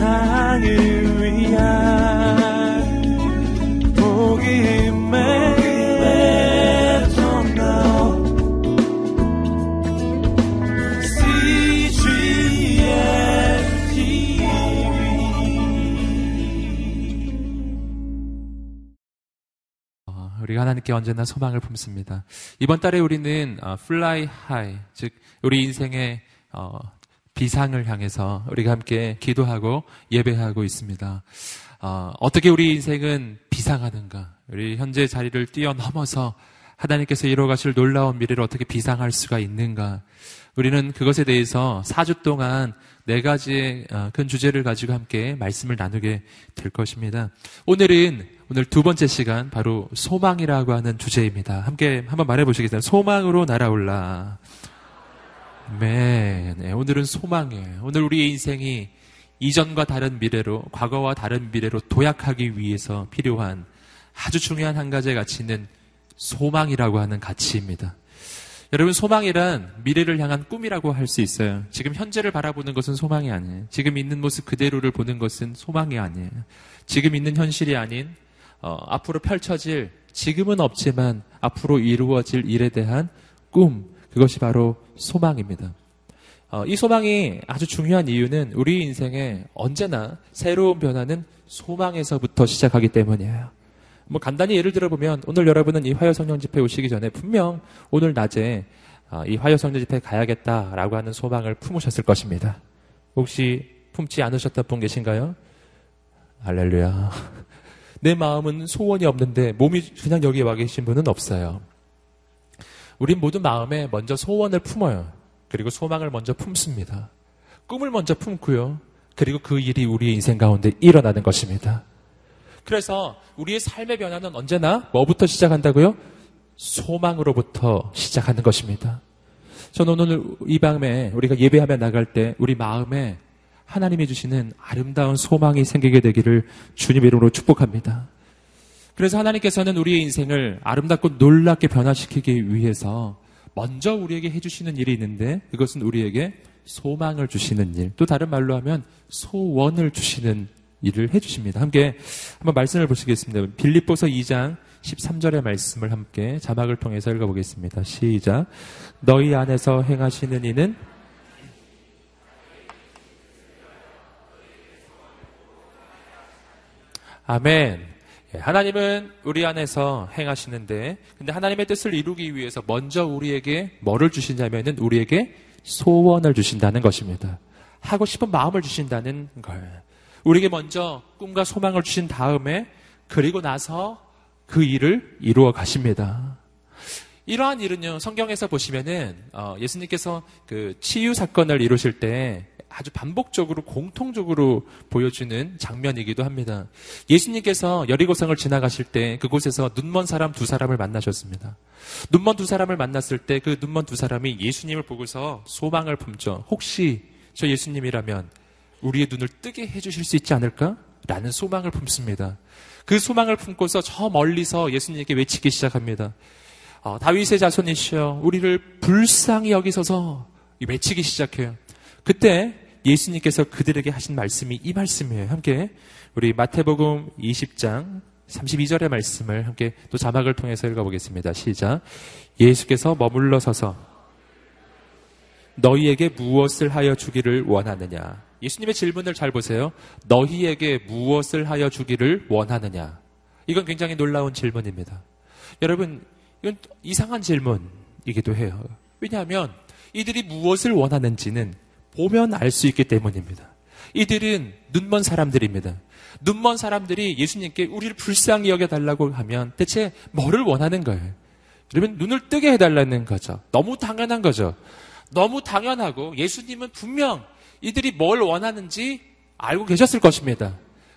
세상을 위한 복음의 우리가 하나님께 언제나 소망을 품습니다. 이번 달에 우리는 어, Fly High, 즉 우리 인생의 어, 비상을 향해서 우리가 함께 기도하고 예배하고 있습니다. 어, 어떻게 우리 인생은 비상하는가? 우리 현재 자리를 뛰어넘어서 하나님께서 이루어가실 놀라운 미래를 어떻게 비상할 수가 있는가? 우리는 그것에 대해서 4주 동안 네 가지의 어, 큰 주제를 가지고 함께 말씀을 나누게 될 것입니다. 오늘은 오늘 두 번째 시간 바로 소망이라고 하는 주제입니다. 함께 한번 말해 보시겠어요? 소망으로 날아올라. 네, 네, 오늘은 소망이에요. 오늘 우리의 인생이 이전과 다른 미래로, 과거와 다른 미래로 도약하기 위해서 필요한 아주 중요한 한 가지의 가치는 소망이라고 하는 가치입니다. 여러분, 소망이란 미래를 향한 꿈이라고 할 수 있어요. 지금 현재를 바라보는 것은 소망이 아니에요. 지금 있는 모습 그대로를 보는 것은 소망이 아니에요. 지금 있는 현실이 아닌 어, 앞으로 펼쳐질 지금은 없지만 앞으로 이루어질 일에 대한 꿈 그것이 바로 소망입니다. 어, 이 소망이 아주 중요한 이유는 우리 인생에 언제나 새로운 변화는 소망에서부터 시작하기 때문이에요. 뭐 간단히 예를 들어보면 오늘 여러분은 이 화요 성령 집회 오시기 전에 분명 오늘 낮에 어, 이 화요 성령 집회 가야겠다라고 하는 소망을 품으셨을 것입니다. 혹시 품지 않으셨던 분 계신가요? 할렐루야. 내 마음은 소원이 없는데 몸이 그냥 여기에 와 계신 분은 없어요. 우린 모두 마음에 먼저 소원을 품어요. 그리고 소망을 먼저 품습니다. 꿈을 먼저 품고요. 그리고 그 일이 우리의 인생 가운데 일어나는 것입니다. 그래서 우리의 삶의 변화는 언제나 뭐부터 시작한다고요? 소망으로부터 시작하는 것입니다. 저는 오늘 이 밤에 우리가 예배하며 나갈 때 우리 마음에 하나님이 주시는 아름다운 소망이 생기게 되기를 주님 이름으로 축복합니다. 그래서 하나님께서는 우리의 인생을 아름답고 놀랍게 변화시키기 위해서 먼저 우리에게 해주시는 일이 있는데 그것은 우리에게 소망을 주시는 일. 또 다른 말로 하면 소원을 주시는 일을 해주십니다. 함께 한번 말씀을 보시겠습니다. 빌립보서 2장 13절의 말씀을 함께 자막을 통해서 읽어보겠습니다. 시작. 너희 안에서 행하시는 이는 아멘. 예, 하나님은 우리 안에서 행하시는데, 근데 하나님의 뜻을 이루기 위해서 먼저 우리에게 뭐를 주신다면은 우리에게 소원을 주신다는 것입니다. 하고 싶은 마음을 주신다는 걸. 우리에게 먼저 꿈과 소망을 주신 다음에 그리고 나서 그 일을 이루어 가십니다. 이러한 일은요, 성경에서 보시면은, 어, 예수님께서 그 치유 사건을 이루실 때 아주 반복적으로 공통적으로 보여주는 장면이기도 합니다. 예수님께서 여리고성을 지나가실 때 그곳에서 눈먼 사람 두 사람을 만나셨습니다. 눈먼 두 사람을 만났을 때 그 눈먼 두 사람이 예수님을 보고서 소망을 품죠. 혹시 저 예수님이라면 우리의 눈을 뜨게 해주실 수 있지 않을까? 라는 소망을 품습니다. 그 소망을 품고서 저 멀리서 예수님께 외치기 시작합니다. 어, 다윗의 자손이시여 우리를 불쌍히 여기서서 외치기 시작해요. 그때 예수님께서 그들에게 하신 말씀이 이 말씀이에요. 함께 우리 마태복음 20장 32절의 말씀을 함께 또 자막을 통해서 읽어보겠습니다. 시작. 예수께서 머물러 서서 너희에게 무엇을 하여 주기를 원하느냐? 예수님의 질문을 잘 보세요. 너희에게 무엇을 하여 주기를 원하느냐? 이건 굉장히 놀라운 질문입니다. 여러분, 이건 이상한 질문이기도 해요. 왜냐하면 이들이 무엇을 원하는지는 보면 알 수 있기 때문입니다. 이들은 눈먼 사람들입니다. 눈먼 사람들이 예수님께 우리를 불쌍히 여겨달라고 하면 대체 뭐를 원하는 거예요? 그러면 눈을 뜨게 해달라는 거죠. 너무 당연한 거죠. 너무 당연하고 예수님은 분명 이들이 뭘 원하는지 알고 계셨을 것입니다.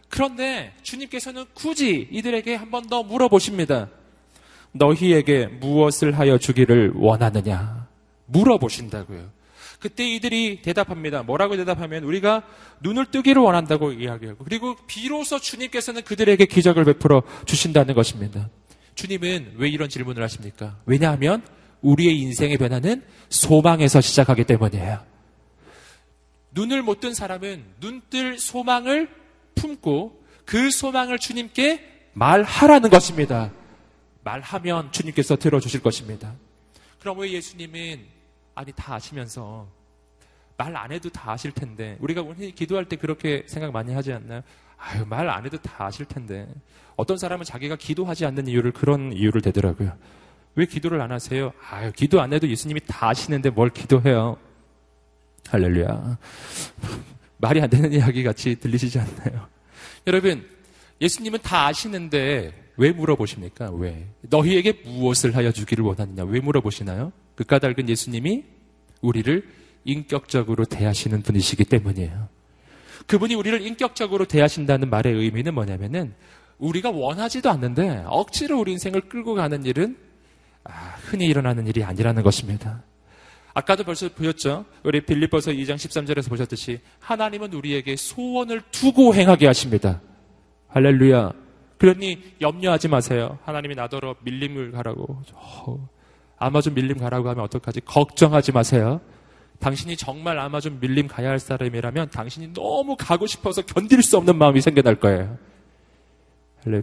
그런데 주님께서는 굳이 이들에게 한 번 더 물어보십니다. 너희에게 무엇을 하여 주기를 원하느냐? 물어보신다고요. 그때 이들이 대답합니다. 뭐라고 대답하면 우리가 눈을 뜨기를 원한다고 이야기하고 그리고 비로소 주님께서는 그들에게 기적을 베풀어 주신다는 것입니다. 주님은 왜 이런 질문을 하십니까? 왜냐하면 우리의 인생의 변화는 소망에서 시작하기 때문이에요. 눈을 못 뜬 사람은 눈뜰 소망을 품고 그 소망을 주님께 말하라는 것입니다. 말하면 주님께서 들어주실 것입니다. 그럼 왜 예수님은 아니 다 아시면서 말 안 해도 다 아실 텐데 우리가 오늘 기도할 때 그렇게 생각 많이 하지 않나요? 아유 말 안 해도 다 아실 텐데 어떤 사람은 자기가 기도하지 않는 이유를 그런 이유를 대더라고요. 왜 기도를 안 하세요? 아유 기도 안 해도 예수님이 다 아시는데 뭘 기도해요? 할렐루야. 말이 안 되는 이야기 같이 들리시지 않나요? 여러분 예수님은 다 아시는데 왜 물어보십니까? 왜? 너희에게 무엇을 하여 주기를 원하느냐? 왜 물어보시나요? 그 까닭은 예수님이 우리를 인격적으로 대하시는 분이시기 때문이에요. 그분이 우리를 인격적으로 대하신다는 말의 의미는 뭐냐면은 우리가 원하지도 않는데 억지로 우리 인생을 끌고 가는 일은 아, 흔히 일어나는 일이 아니라는 것입니다. 아까도 벌써 보였죠? 우리 빌립보서 2장 13절에서 보셨듯이 하나님은 우리에게 소원을 두고 행하게 하십니다. 할렐루야. 그러니 염려하지 마세요. 하나님이 나더러 밀림을 가라고. 어, 아마존 밀림 가라고 하면 어떡하지? 걱정하지 마세요. 당신이 정말 아마존 밀림 가야 할 사람이라면 당신이 너무 가고 싶어서 견딜 수 없는 마음이 생겨날 거예요.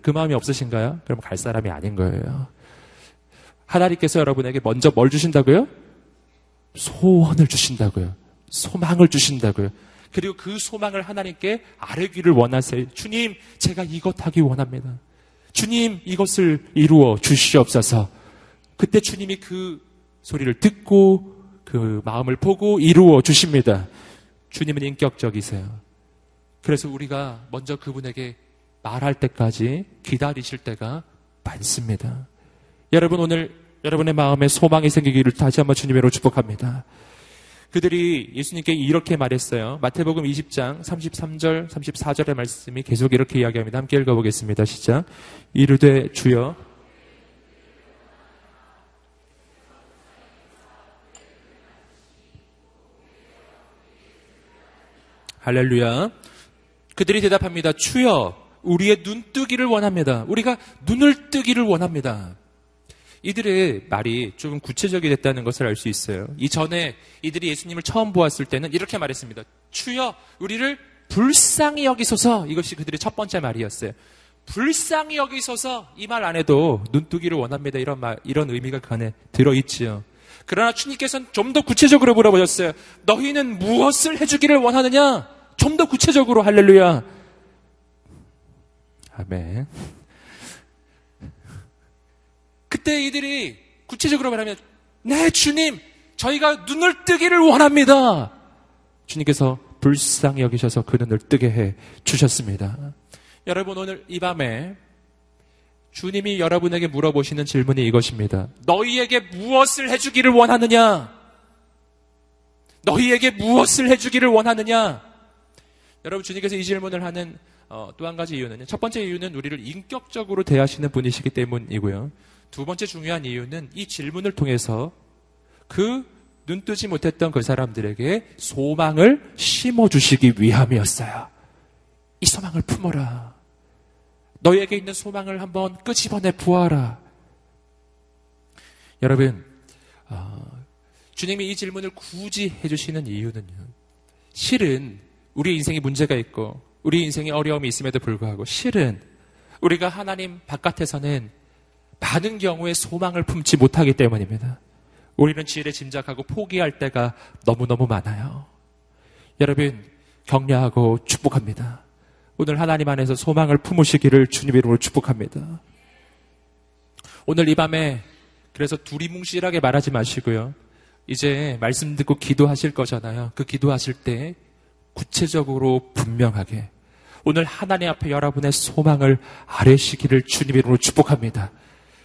그 마음이 없으신가요? 그럼 갈 사람이 아닌 거예요. 하나님께서 여러분에게 먼저 뭘 주신다고요? 소원을 주신다고요. 소망을 주신다고요. 그리고 그 소망을 하나님께 아뢰기를 원하세요. 주님, 제가 이것 하기 원합니다. 주님, 이것을 이루어 주시옵소서. 그때 주님이 그 소리를 듣고 그 마음을 보고 이루어 주십니다. 주님은 인격적이세요. 그래서 우리가 먼저 그분에게 말할 때까지 기다리실 때가 많습니다. 여러분 오늘 여러분의 마음에 소망이 생기기를 다시 한번 주님으로 축복합니다. 그들이 예수님께 이렇게 말했어요. 마태복음 20장 33절, 34절의 말씀이 계속 이렇게 이야기합니다. 함께 읽어보겠습니다. 시작. 이르되 주여 할렐루야. 그들이 대답합니다. 주여, 우리의 눈뜨기를 원합니다. 우리가 눈을 뜨기를 원합니다. 이들의 말이 조금 구체적이 됐다는 것을 알 수 있어요. 이전에 이들이 예수님을 처음 보았을 때는 이렇게 말했습니다. 주여, 우리를 불쌍히 여기소서. 이것이 그들의 첫 번째 말이었어요. 불쌍히 여기소서. 이 말 안에도 눈뜨기를 원합니다. 이런 말, 이런 의미가 그 안에 들어있지요. 그러나 주님께서는 좀 더 구체적으로 물어보셨어요. 너희는 무엇을 해주기를 원하느냐? 좀 더 구체적으로 할렐루야. 아멘. 그때 이들이 구체적으로 말하면, 네, 주님, 저희가 눈을 뜨기를 원합니다. 주님께서 불쌍히 여기셔서 그 눈을 뜨게 해 주셨습니다. 여러분, 오늘 이 밤에 주님이 여러분에게 물어보시는 질문이 이것입니다. 너희에게 무엇을 해주기를 원하느냐? 너희에게 무엇을 해주기를 원하느냐? 여러분, 주님께서 이 질문을 하는 어, 또 한 가지 이유는요. 첫 번째 이유는 우리를 인격적으로 대하시는 분이시기 때문이고요. 두 번째 중요한 이유는 이 질문을 통해서 그 눈뜨지 못했던 그 사람들에게 소망을 심어주시기 위함이었어요. 이 소망을 품어라. 너희에게 있는 소망을 한번 끄집어내 보아라. 여러분, 어, 주님이 이 질문을 굳이 해주시는 이유는요. 실은 우리 인생에 문제가 있고 우리 인생에 어려움이 있음에도 불구하고 실은 우리가 하나님 바깥에서는 많은 경우에 소망을 품지 못하기 때문입니다. 우리는 지혜를 짐작하고 포기할 때가 너무너무 많아요. 여러분, 격려하고 축복합니다. 오늘 하나님 안에서 소망을 품으시기를 주님 이름으로 축복합니다. 오늘 이 밤에 그래서 두리뭉실하게 말하지 마시고요. 이제 말씀 듣고 기도하실 거잖아요. 그 기도하실 때 구체적으로 분명하게 오늘 하나님 앞에 여러분의 소망을 아뢰시기를 주님 이름으로 축복합니다.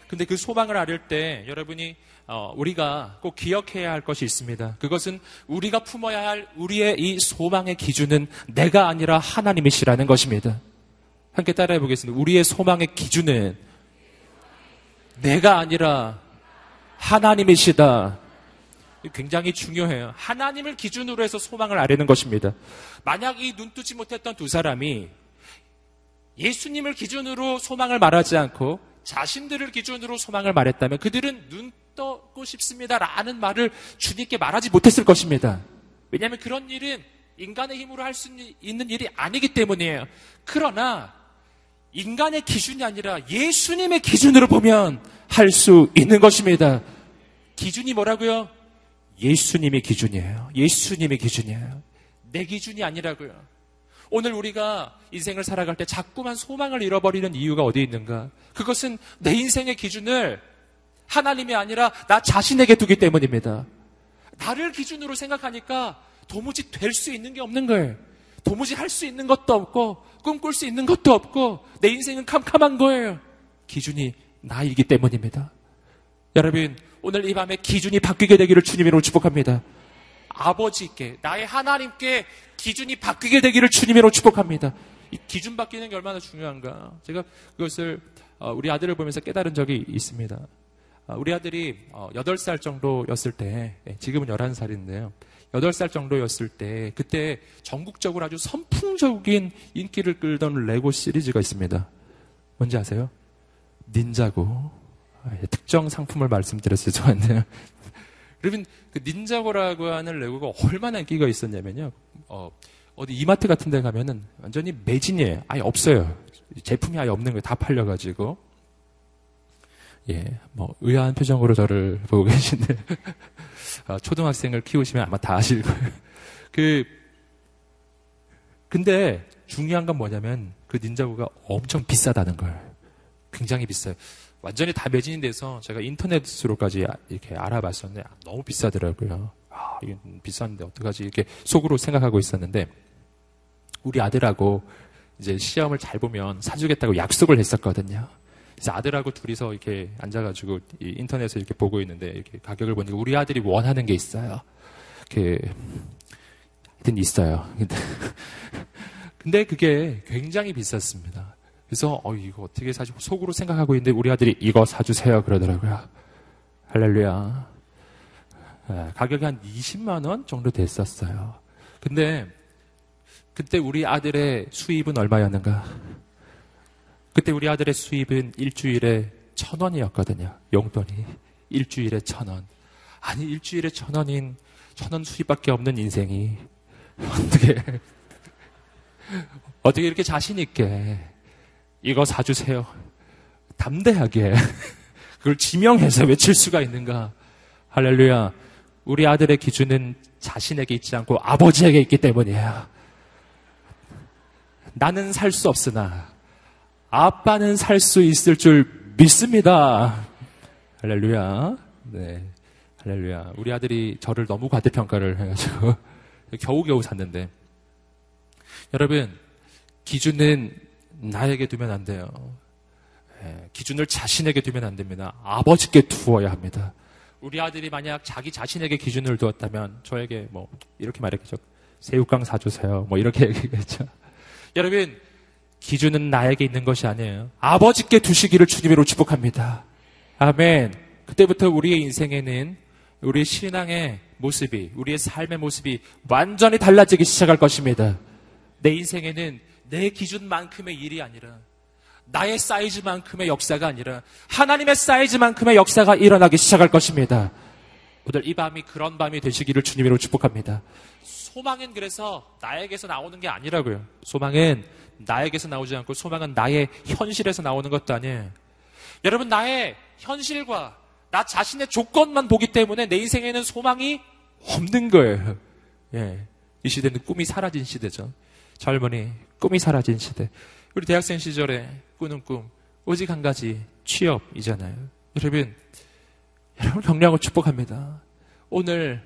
근데 그 소망을 아릴 때 여러분이 어, 우리가 꼭 기억해야 할 것이 있습니다. 그것은 우리가 품어야 할 우리의 이 소망의 기준은 내가 아니라 하나님이시라는 것입니다. 함께 따라해 보겠습니다. 우리의 소망의 기준은 내가 아니라 하나님이시다. 굉장히 중요해요. 하나님을 기준으로 해서 소망을 아뢰는 것입니다. 만약 이 눈뜨지 못했던 두 사람이 예수님을 기준으로 소망을 말하지 않고 자신들을 기준으로 소망을 말했다면 그들은 눈 떠고 싶습니다라는 말을 주님께 말하지 못했을 것입니다. 왜냐하면 그런 일은 인간의 힘으로 할 수 있는 일이 아니기 때문이에요. 그러나 인간의 기준이 아니라 예수님의 기준으로 보면 할 수 있는 것입니다. 기준이 뭐라고요? 예수님의 기준이에요. 예수님의 기준이에요. 내 기준이 아니라고요. 오늘 우리가 인생을 살아갈 때 자꾸만 소망을 잃어버리는 이유가 어디 있는가? 그것은 내 인생의 기준을 하나님이 아니라 나 자신에게 두기 때문입니다. 나를 기준으로 생각하니까 도무지 될 수 있는 게 없는 거예요. 도무지 할 수 있는 것도 없고 꿈꿀 수 있는 것도 없고 내 인생은 캄캄한 거예요. 기준이 나이기 때문입니다. 여러분 오늘 이 밤에 기준이 바뀌게 되기를 주님으로 축복합니다. 아버지께 나의 하나님께 기준이 바뀌게 되기를 주님으로 축복합니다. 이 기준 바뀌는 게 얼마나 중요한가. 제가 그것을 어, 우리 아들을 보면서 깨달은 적이 있습니다. 어, 우리 아들이 8살 어, 정도였을 때, 예, 지금은 11살인데요. 8살 정도였을 때, 그때 전국적으로 아주 선풍적인 인기를 끌던 레고 시리즈가 있습니다. 뭔지 아세요? 닌자고. 아, 예, 특정 상품을 말씀드렸어요. 저한테. 여러분, 그 닌자고라고 하는 레고가 얼마나 인기가 있었냐면요. 어, 어디 이마트 같은 데 가면은 완전히 매진이에요. 아예 없어요. 제품이 아예 없는 거예요. 다 팔려가지고. 예, 뭐, 의아한 표정으로 저를 보고 계신데, 아, 초등학생을 키우시면 아마 다 아실 거예요. 그, 근데 중요한 건 뭐냐면 그 닌자고가 엄청 비싸다는 걸. 굉장히 비싸요. 완전히 다 매진이 돼서 제가 인터넷으로까지 이렇게 알아봤었는데 너무 비싸더라고요. 아, 이게 비싼데 어떡하지? 이렇게 속으로 생각하고 있었는데 우리 아들하고 이제 시험을 잘 보면 사주겠다고 약속을 했었거든요. 그래서 아들하고 둘이서 이렇게 앉아가지고 인터넷에 이렇게 보고 있는데 이렇게 가격을 보니까 우리 아들이 원하는 게 있어요. 그, 하여튼 있어요. 근데, 근데 그게 굉장히 비쌌습니다. 그래서 어 이거 어떻게 사지 속으로 생각하고 있는데 우리 아들이 이거 사주세요 그러더라고요. 할렐루야. 네, 가격이 한 20만 원 정도 됐었어요. 근데 그때 우리 아들의 수입은 얼마였는가? 그때 우리 아들의 수입은 일주일에 천 원이었거든요. 용돈이. 일주일에 천 원. 아니, 일주일에 천 원인, 천 원 수입밖에 없는 인생이 어떻게, 어떻게 이렇게 자신있게 이거 사주세요. 담대하게 그걸 지명해서 외칠 수가 있는가. 할렐루야. 우리 아들의 기준은 자신에게 있지 않고 아버지에게 있기 때문이에요. 나는 살 수 없으나 아빠는 살 수 있을 줄 믿습니다. 할렐루야. 네. 할렐루야. 우리 아들이 저를 너무 과대평가를 해가지고 겨우겨우 샀는데 여러분 기준은 나에게 두면 안 돼요. 예, 기준을 자신에게 두면 안 됩니다. 아버지께 두어야 합니다. 우리 아들이 만약 자기 자신에게 기준을 두었다면 저에게 뭐 이렇게 말했겠죠. 새우깡 사주세요. 뭐 이렇게 얘기했죠. 여러분 기준은 나에게 있는 것이 아니에요. 아버지께 두시기를 주님으로 축복합니다. 아멘. 그때부터 우리의 인생에는 우리의 신앙의 모습이, 우리의 삶의 모습이 완전히 달라지기 시작할 것입니다. 내 인생에는 내 기준만큼의 일이 아니라 나의 사이즈만큼의 역사가 아니라 하나님의 사이즈만큼의 역사가 일어나기 시작할 것입니다. 오늘 이 밤이 그런 밤이 되시기를 주님으로 축복합니다. 소망은 그래서 나에게서 나오는 게 아니라고요. 소망은 나에게서 나오지 않고 소망은 나의 현실에서 나오는 것도 아니에요. 여러분, 나의 현실과 나 자신의 조건만 보기 때문에 내 인생에는 소망이 없는 거예요. 예. 이 시대는 꿈이 사라진 시대죠. 젊은이, 꿈이 사라진 시대. 우리 대학생 시절에 꾸는 꿈, 오직 한 가지, 취업이잖아요. 여러분, 여러분 격려하고 축복합니다. 오늘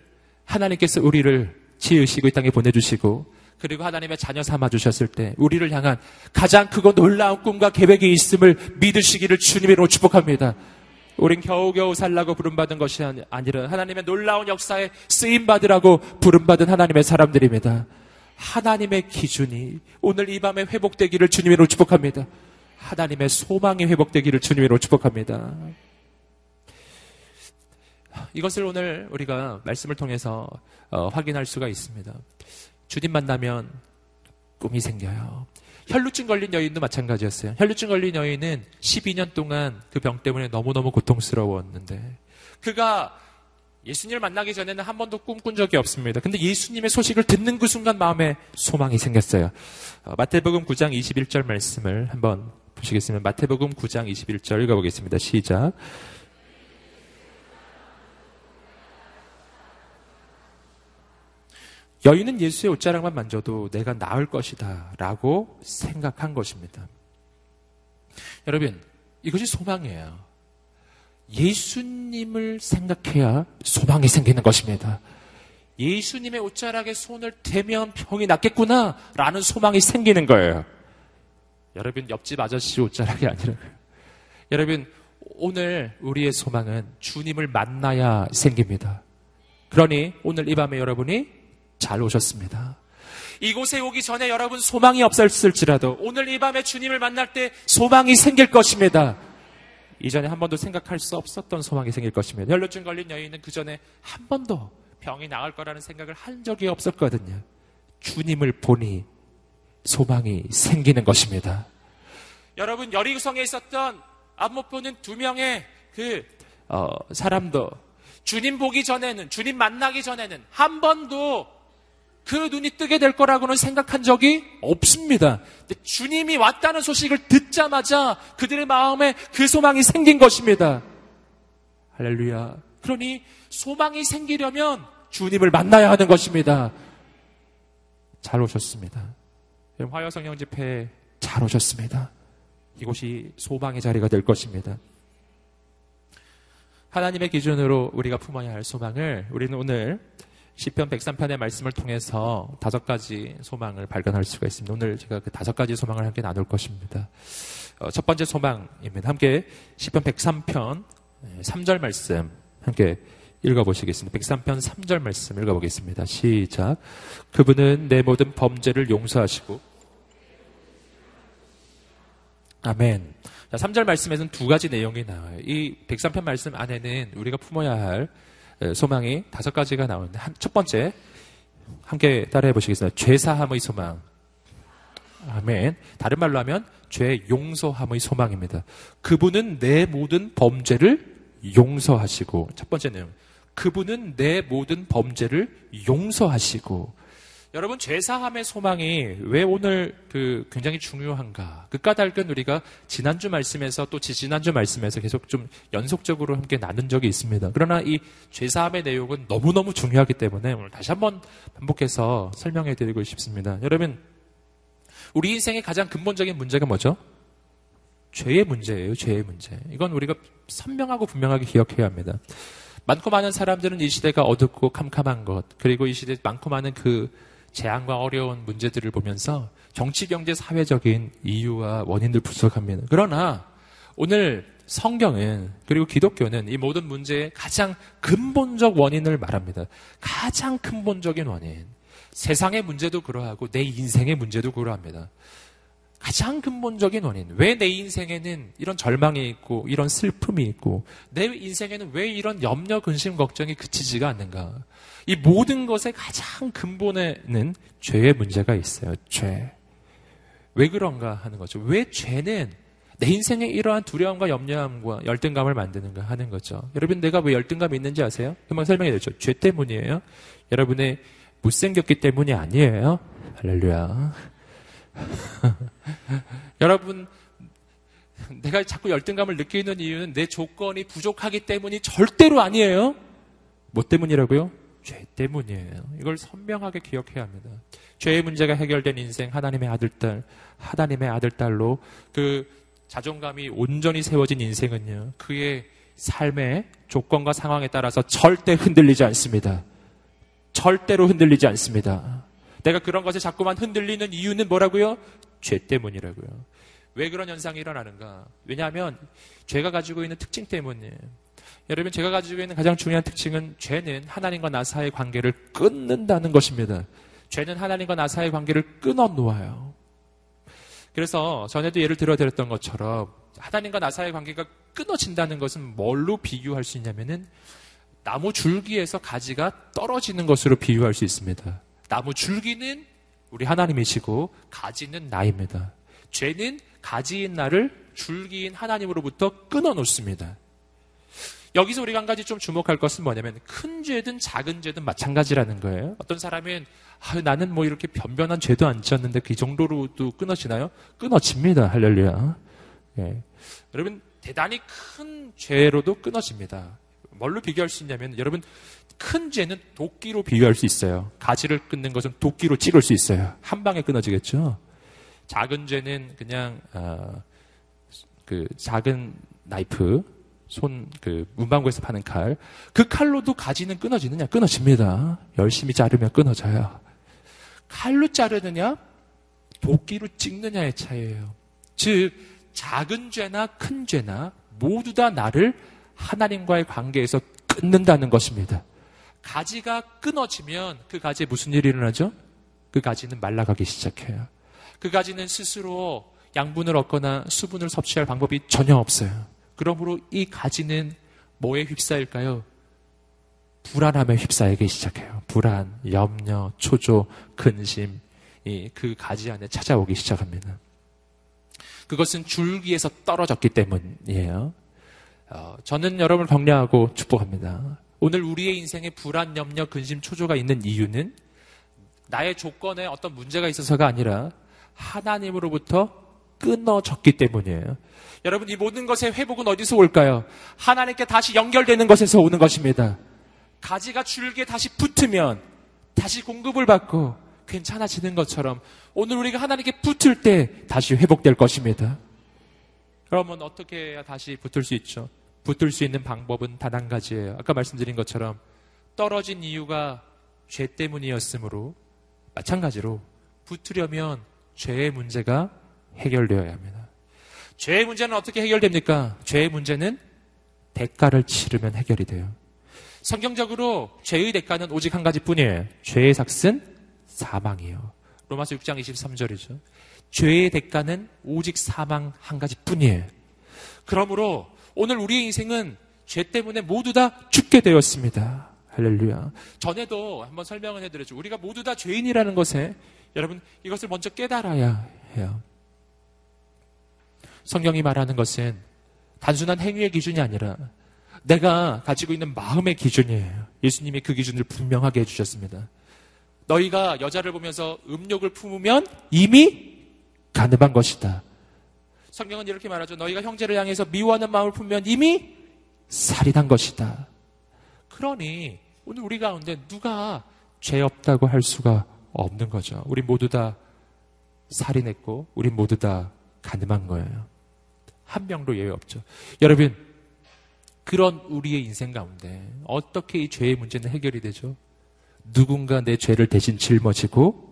하나님께서 우리를 지으시고 이 땅에 보내주시고 그리고 하나님의 자녀 삼아 주셨을 때 우리를 향한 가장 크고 놀라운 꿈과 계획이 있음을 믿으시기를 주님으로 축복합니다. 우린 겨우겨우 살라고 부름받은 것이 아니라 하나님의 놀라운 역사에 쓰임받으라고 부름받은 하나님의 사람들입니다. 하나님의 기준이 오늘 이 밤에 회복되기를 주님으로 축복합니다. 하나님의 소망이 회복되기를 주님으로 축복합니다. 이것을 오늘 우리가 말씀을 통해서 어, 확인할 수가 있습니다. 주님 만나면 꿈이 생겨요. 혈루증 걸린 여인도 마찬가지였어요. 혈루증 걸린 여인은 12년 동안 그 병 때문에 너무너무 고통스러웠는데 그가 예수님을 만나기 전에는 한 번도 꿈꾼 적이 없습니다. 근데 예수님의 소식을 듣는 그 순간 마음에 소망이 생겼어요. 어, 마태복음 9장 21절 말씀을 한번 보시겠습니다. 마태복음 9장 21절 읽어보겠습니다. 시작. 여인은 예수의 옷자락만 만져도 내가 나을 것이다 라고 생각한 것입니다. 여러분, 이것이 소망이에요. 예수님을 생각해야 소망이 생기는 것입니다. 예수님의 옷자락에 손을 대면 병이 낫겠구나 라는 소망이 생기는 거예요. 여러분, 옆집 아저씨 옷자락이 아니라 여러분, 오늘 우리의 소망은 주님을 만나야 생깁니다. 그러니 오늘 이 밤에 여러분이 잘 오셨습니다. 이곳에 오기 전에 여러분 소망이 없었을지라도 오늘 이 밤에 주님을 만날 때 소망이 생길 것입니다. 이전에 한 번도 생각할 수 없었던 소망이 생길 것입니다. 혈루증 걸린 여인은 그 전에 한 번도 병이 나을 거라는 생각을 한 적이 없었거든요. 주님을 보니 소망이 생기는 것입니다. 여러분 여리구성에 있었던 앞못 보는 두 명의 그 어, 사람도 주님 보기 전에는 주님 만나기 전에는 한 번도 그 눈이 뜨게 될 거라고는 생각한 적이 없습니다. 주님이 왔다는 소식을 듣자마자 그들의 마음에 그 소망이 생긴 것입니다. 할렐루야. 그러니 소망이 생기려면 주님을 만나야 하는 것입니다. 잘 오셨습니다. 화요 성령 집회에 잘 오셨습니다. 이곳이 소망의 자리가 될 것입니다. 하나님의 기준으로 우리가 품어야 할 소망을 우리는 오늘 시편 103편의 말씀을 통해서 다섯 가지 소망을 발견할 수가 있습니다. 오늘 제가 그 다섯 가지 소망을 함께 나눌 것입니다. 어, 첫 번째 소망입니다. 함께 시편 103편 3절 말씀 함께 읽어보시겠습니다. 103편 3절 말씀 읽어보겠습니다. 시작. 그분은 내 모든 범죄를 용서하시고 아멘. 자, 3절 말씀에서는 두 가지 내용이 나와요. 이 103편 말씀 안에는 우리가 품어야 할 소망이 다섯 가지가 나오는데 한, 첫 번째 함께 따라해 보시겠습니다. 죄사함의 소망. 아멘. 다른 말로 하면 죄 용서함의 소망입니다. 그분은 내 모든 범죄를 용서하시고 첫 번째 내용. 그분은 내 모든 범죄를 용서하시고 여러분 죄사함의 소망이 왜 오늘 그 굉장히 중요한가? 그 까닭은 우리가 지난주 말씀에서 또 지난주 말씀에서 계속 좀 연속적으로 함께 나눈 적이 있습니다. 그러나 이 죄사함의 내용은 너무너무 중요하기 때문에 오늘 다시 한번 반복해서 설명해 드리고 싶습니다. 여러분 우리 인생의 가장 근본적인 문제가 뭐죠? 죄의 문제예요. 죄의 문제. 이건 우리가 선명하고 분명하게 기억해야 합니다. 많고 많은 사람들은 이 시대가 어둡고 캄캄한 것, 그리고 이 시대 많고 많은 그 재앙과 어려운 문제들을 보면서 정치, 경제, 사회적인 이유와 원인들 분석합니다. 그러나 오늘 성경은 그리고 기독교는 이 모든 문제의 가장 근본적 원인을 말합니다. 가장 근본적인 원인. 세상의 문제도 그러하고 내 인생의 문제도 그러합니다. 가장 근본적인 원인. 왜 내 인생에는 이런 절망이 있고 이런 슬픔이 있고 내 인생에는 왜 이런 염려, 근심, 걱정이 그치지가 않는가? 이 모든 것의 가장 근본에는 죄의 문제가 있어요. 죄. 왜 그런가 하는 거죠. 왜 죄는 내 인생에 이러한 두려움과 염려함과 열등감을 만드는가 하는 거죠. 여러분 내가 왜 열등감이 있는지 아세요? 금방 설명해 드렸죠. 죄 때문이에요. 여러분의 못생겼기 때문이 아니에요. 할렐루야. 여러분 내가 자꾸 열등감을 느끼는 이유는 내 조건이 부족하기 때문이 절대로 아니에요. 뭐 때문이라고요? 죄 때문이에요. 이걸 선명하게 기억해야 합니다. 죄의 문제가 해결된 인생, 하나님의 아들딸, 하나님의 아들딸로 그 자존감이 온전히 세워진 인생은요, 그의 삶의 조건과 상황에 따라서 절대 흔들리지 않습니다. 절대로 흔들리지 않습니다. 내가 그런 것에 자꾸만 흔들리는 이유는 뭐라고요? 죄 때문이라고요. 왜 그런 현상이 일어나는가? 왜냐하면 죄가 가지고 있는 특징 때문이에요. 여러분 제가 가지고 있는 가장 중요한 특징은 죄는 하나님과 나 사이의 관계를 끊는다는 것입니다. 죄는 하나님과 나 사이의 관계를 끊어 놓아요. 그래서 전에도 예를 들어 드렸던 것처럼 하나님과 나 사이의 관계가 끊어진다는 것은 뭘로 비유할 수 있냐면은 나무 줄기에서 가지가 떨어지는 것으로 비유할 수 있습니다. 나무 줄기는 우리 하나님이시고 가지는 나입니다. 죄는 가지인 나를 줄기인 하나님으로부터 끊어 놓습니다. 여기서 우리가 한 가지 좀 주목할 것은 뭐냐면 큰 죄든 작은 죄든 마찬가지라는 거예요. 어떤 사람은 아, 나는 뭐 이렇게 변변한 죄도 안 지었는데 그 정도로도 끊어지나요? 끊어집니다. 할렐루야. 예. 여러분 대단히 큰 죄로도 끊어집니다. 뭘로 비교할 수 있냐면 여러분 큰 죄는 도끼로 비교할 수 있어요. 가지를 끊는 것은 도끼로 찍을 수 있어요. 한 방에 끊어지겠죠. 작은 죄는 그냥 어, 그 작은 나이프 손 그 문방구에서 파는 칼 그 칼로도 가지는 끊어지느냐 끊어집니다. 열심히 자르면 끊어져요. 칼로 자르느냐 도끼로 찍느냐의 차이예요. 즉 작은 죄나 큰 죄나 모두 다 나를 하나님과의 관계에서 끊는다는 것입니다. 가지가 끊어지면 그 가지에 무슨 일이 일어나죠? 그 가지는 말라가기 시작해요. 그 가지는 스스로 양분을 얻거나 수분을 섭취할 방법이 전혀 없어요. 그러므로 이 가지는 뭐에 휩싸일까요? 불안함에 휩싸이기 시작해요. 불안, 염려, 초조, 근심, 그 가지 안에 찾아오기 시작합니다. 그것은 줄기에서 떨어졌기 때문이에요. 어, 저는 여러분을 격려하고 축복합니다. 오늘 우리의 인생에 불안, 염려, 근심, 초조가 있는 이유는 나의 조건에 어떤 문제가 있어서가 아니라 하나님으로부터 끊어졌기 때문이에요. 여러분, 이 모든 것의 회복은 어디서 올까요? 하나님께 다시 연결되는 것에서 오는 것입니다. 가지가 줄기에 다시 붙으면 다시 공급을 받고 괜찮아지는 것처럼 오늘 우리가 하나님께 붙을 때 다시 회복될 것입니다. 그러면 어떻게 해야 다시 붙을 수 있죠? 붙을 수 있는 방법은 단 한 가지예요. 아까 말씀드린 것처럼 떨어진 이유가 죄 때문이었으므로 마찬가지로 붙으려면 죄의 문제가 해결되어야 합니다. 죄의 문제는 어떻게 해결됩니까? 죄의 문제는 대가를 치르면 해결이 돼요. 성경적으로 죄의 대가는 오직 한 가지 뿐이에요. 죄의 삭은 사망이에요. 로마서 6장 23절이죠. 죄의 대가는 오직 사망 한 가지 뿐이에요. 그러므로 오늘 우리의 인생은 죄 때문에 모두 다 죽게 되었습니다. 할렐루야. 전에도 한번 설명을 해드렸죠. 우리가 모두 다 죄인이라는 것에 여러분 이것을 먼저 깨달아야 해요. 성경이 말하는 것은 단순한 행위의 기준이 아니라 내가 가지고 있는 마음의 기준이에요. 예수님이 그 기준을 분명하게 해주셨습니다. 너희가 여자를 보면서 음욕을 품으면 이미 가늠한 것이다. 성경은 이렇게 말하죠. 너희가 형제를 향해서 미워하는 마음을 품으면 이미 살인한 것이다. 그러니 오늘 우리 가운데 누가 죄 없다고 할 수가 없는 거죠. 우리 모두 다 살인했고 우리 모두 다 가늠한 거예요. 한 명도 예외 없죠. 여러분 그런 우리의 인생 가운데 어떻게 이 죄의 문제는 해결이 되죠? 누군가 내 죄를 대신 짊어지고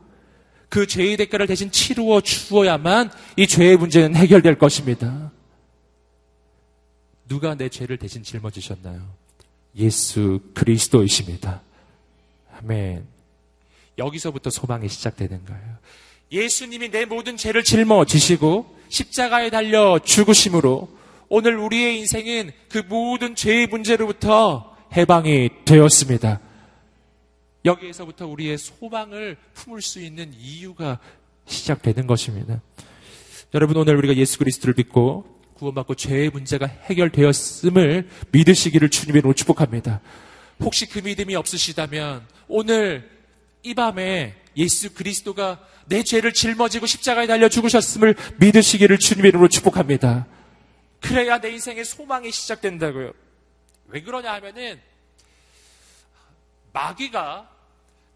그 죄의 대가를 대신 치루어 주어야만 이 죄의 문제는 해결될 것입니다. 누가 내 죄를 대신 짊어지셨나요? 예수 그리스도이십니다. 아멘. 여기서부터 소망이 시작되는 거예요. 예수님이 내 모든 죄를 짊어지시고 십자가에 달려 죽으심으로 오늘 우리의 인생은 그 모든 죄의 문제로부터 해방이 되었습니다. 여기에서부터 우리의 소망을 품을 수 있는 이유가 시작되는 것입니다. 여러분 오늘 우리가 예수 그리스도를 믿고 구원받고 죄의 문제가 해결되었음을 믿으시기를 주님으로 축복합니다. 혹시 그 믿음이 없으시다면 오늘 이 밤에 예수 그리스도가 내 죄를 짊어지고 십자가에 달려 죽으셨음을 믿으시기를 주님의 이름으로 축복합니다. 그래야 내 인생의 소망이 시작된다고요. 왜 그러냐 하면은 마귀가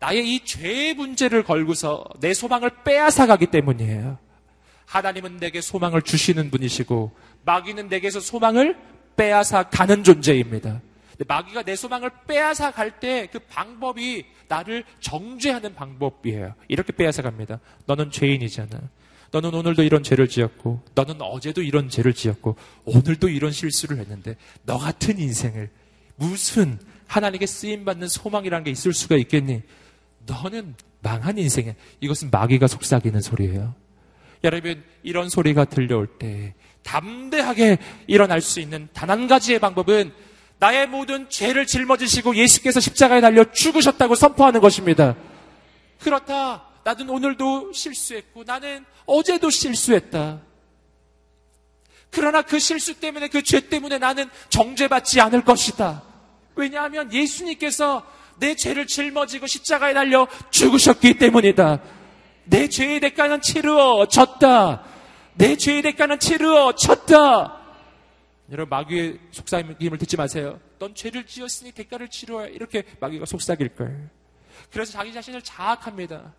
나의 이 죄의 문제를 걸고서 내 소망을 빼앗아 가기 때문이에요. 하나님은 내게 소망을 주시는 분이시고 마귀는 내게서 소망을 빼앗아 가는 존재입니다. 마귀가 내 소망을 빼앗아 갈 때 그 방법이 나를 정죄하는 방법이에요. 이렇게 빼앗아 갑니다. 너는 죄인이잖아. 너는 오늘도 이런 죄를 지었고, 너는 어제도 이런 죄를 지었고, 오늘도 이런 실수를 했는데, 너 같은 인생을 무슨 하나님께 쓰임받는 소망이라는 게 있을 수가 있겠니? 너는 망한 인생에 이것은 마귀가 속삭이는 소리예요. 여러분 이런 소리가 들려올 때 담대하게 일어날 수 있는 단 한 가지의 방법은 나의 모든 죄를 짊어지시고 예수께서 십자가에 달려 죽으셨다고 선포하는 것입니다. 그렇다. 나는 오늘도 실수했고 나는 어제도 실수했다. 그러나 그 실수 때문에 그 죄 때문에 나는 정죄받지 않을 것이다. 왜냐하면 예수님께서 내 죄를 짊어지고 십자가에 달려 죽으셨기 때문이다. 내 죄의 대가는 치루어졌다. 내 죄의 대가는 치루어졌다. 여러분 마귀의 속삭임을 듣지 마세요. 넌 죄를 지었으니 대가를 치루어야 이렇게 마귀가 속삭일 거예요. 그래서 자기 자신을 자학합니다.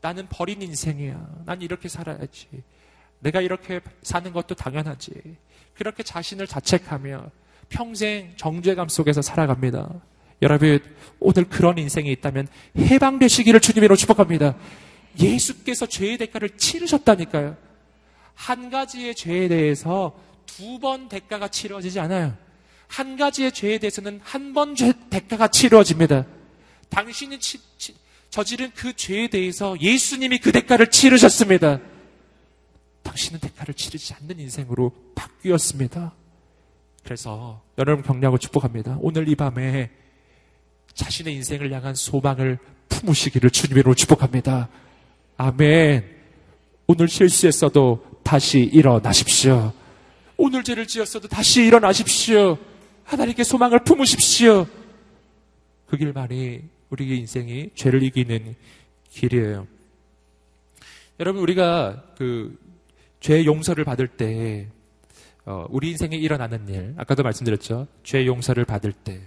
나는 버린 인생이야. 난 이렇게 살아야지. 내가 이렇게 사는 것도 당연하지. 그렇게 자신을 자책하며 평생 정죄감 속에서 살아갑니다. 여러분, 오늘 그런 인생이 있다면 해방되시기를 주님으로 축복합니다. 예수께서 죄의 대가를 치르셨다니까요. 한 가지의 죄에 대해서 두 번 대가가 치러지지 않아요. 한 가지의 죄에 대해서는 한 번 대가가 치러집니다. 당신이 치, 치, 저지른 그 죄에 대해서 예수님이 그 대가를 치르셨습니다. 당신은 대가를 치르지 않는 인생으로 바뀌었습니다. 그래서 여러분 격려하고 축복합니다. 오늘 이 밤에 자신의 인생을 향한 소망을 품으시기를 주님으로 축복합니다. 아멘. 오늘 실수했어도 다시 일어나십시오. 오늘 죄를 지었어도 다시 일어나십시오. 하나님께 소망을 품으십시오. 그 길만이 우리의 인생이 죄를 이기는 길이에요. 여러분, 우리가 그죄 용서를 받을 때, 어, 우리 인생에 일어나는 일, 아까도 말씀드렸죠. 죄 용서를 받을 때,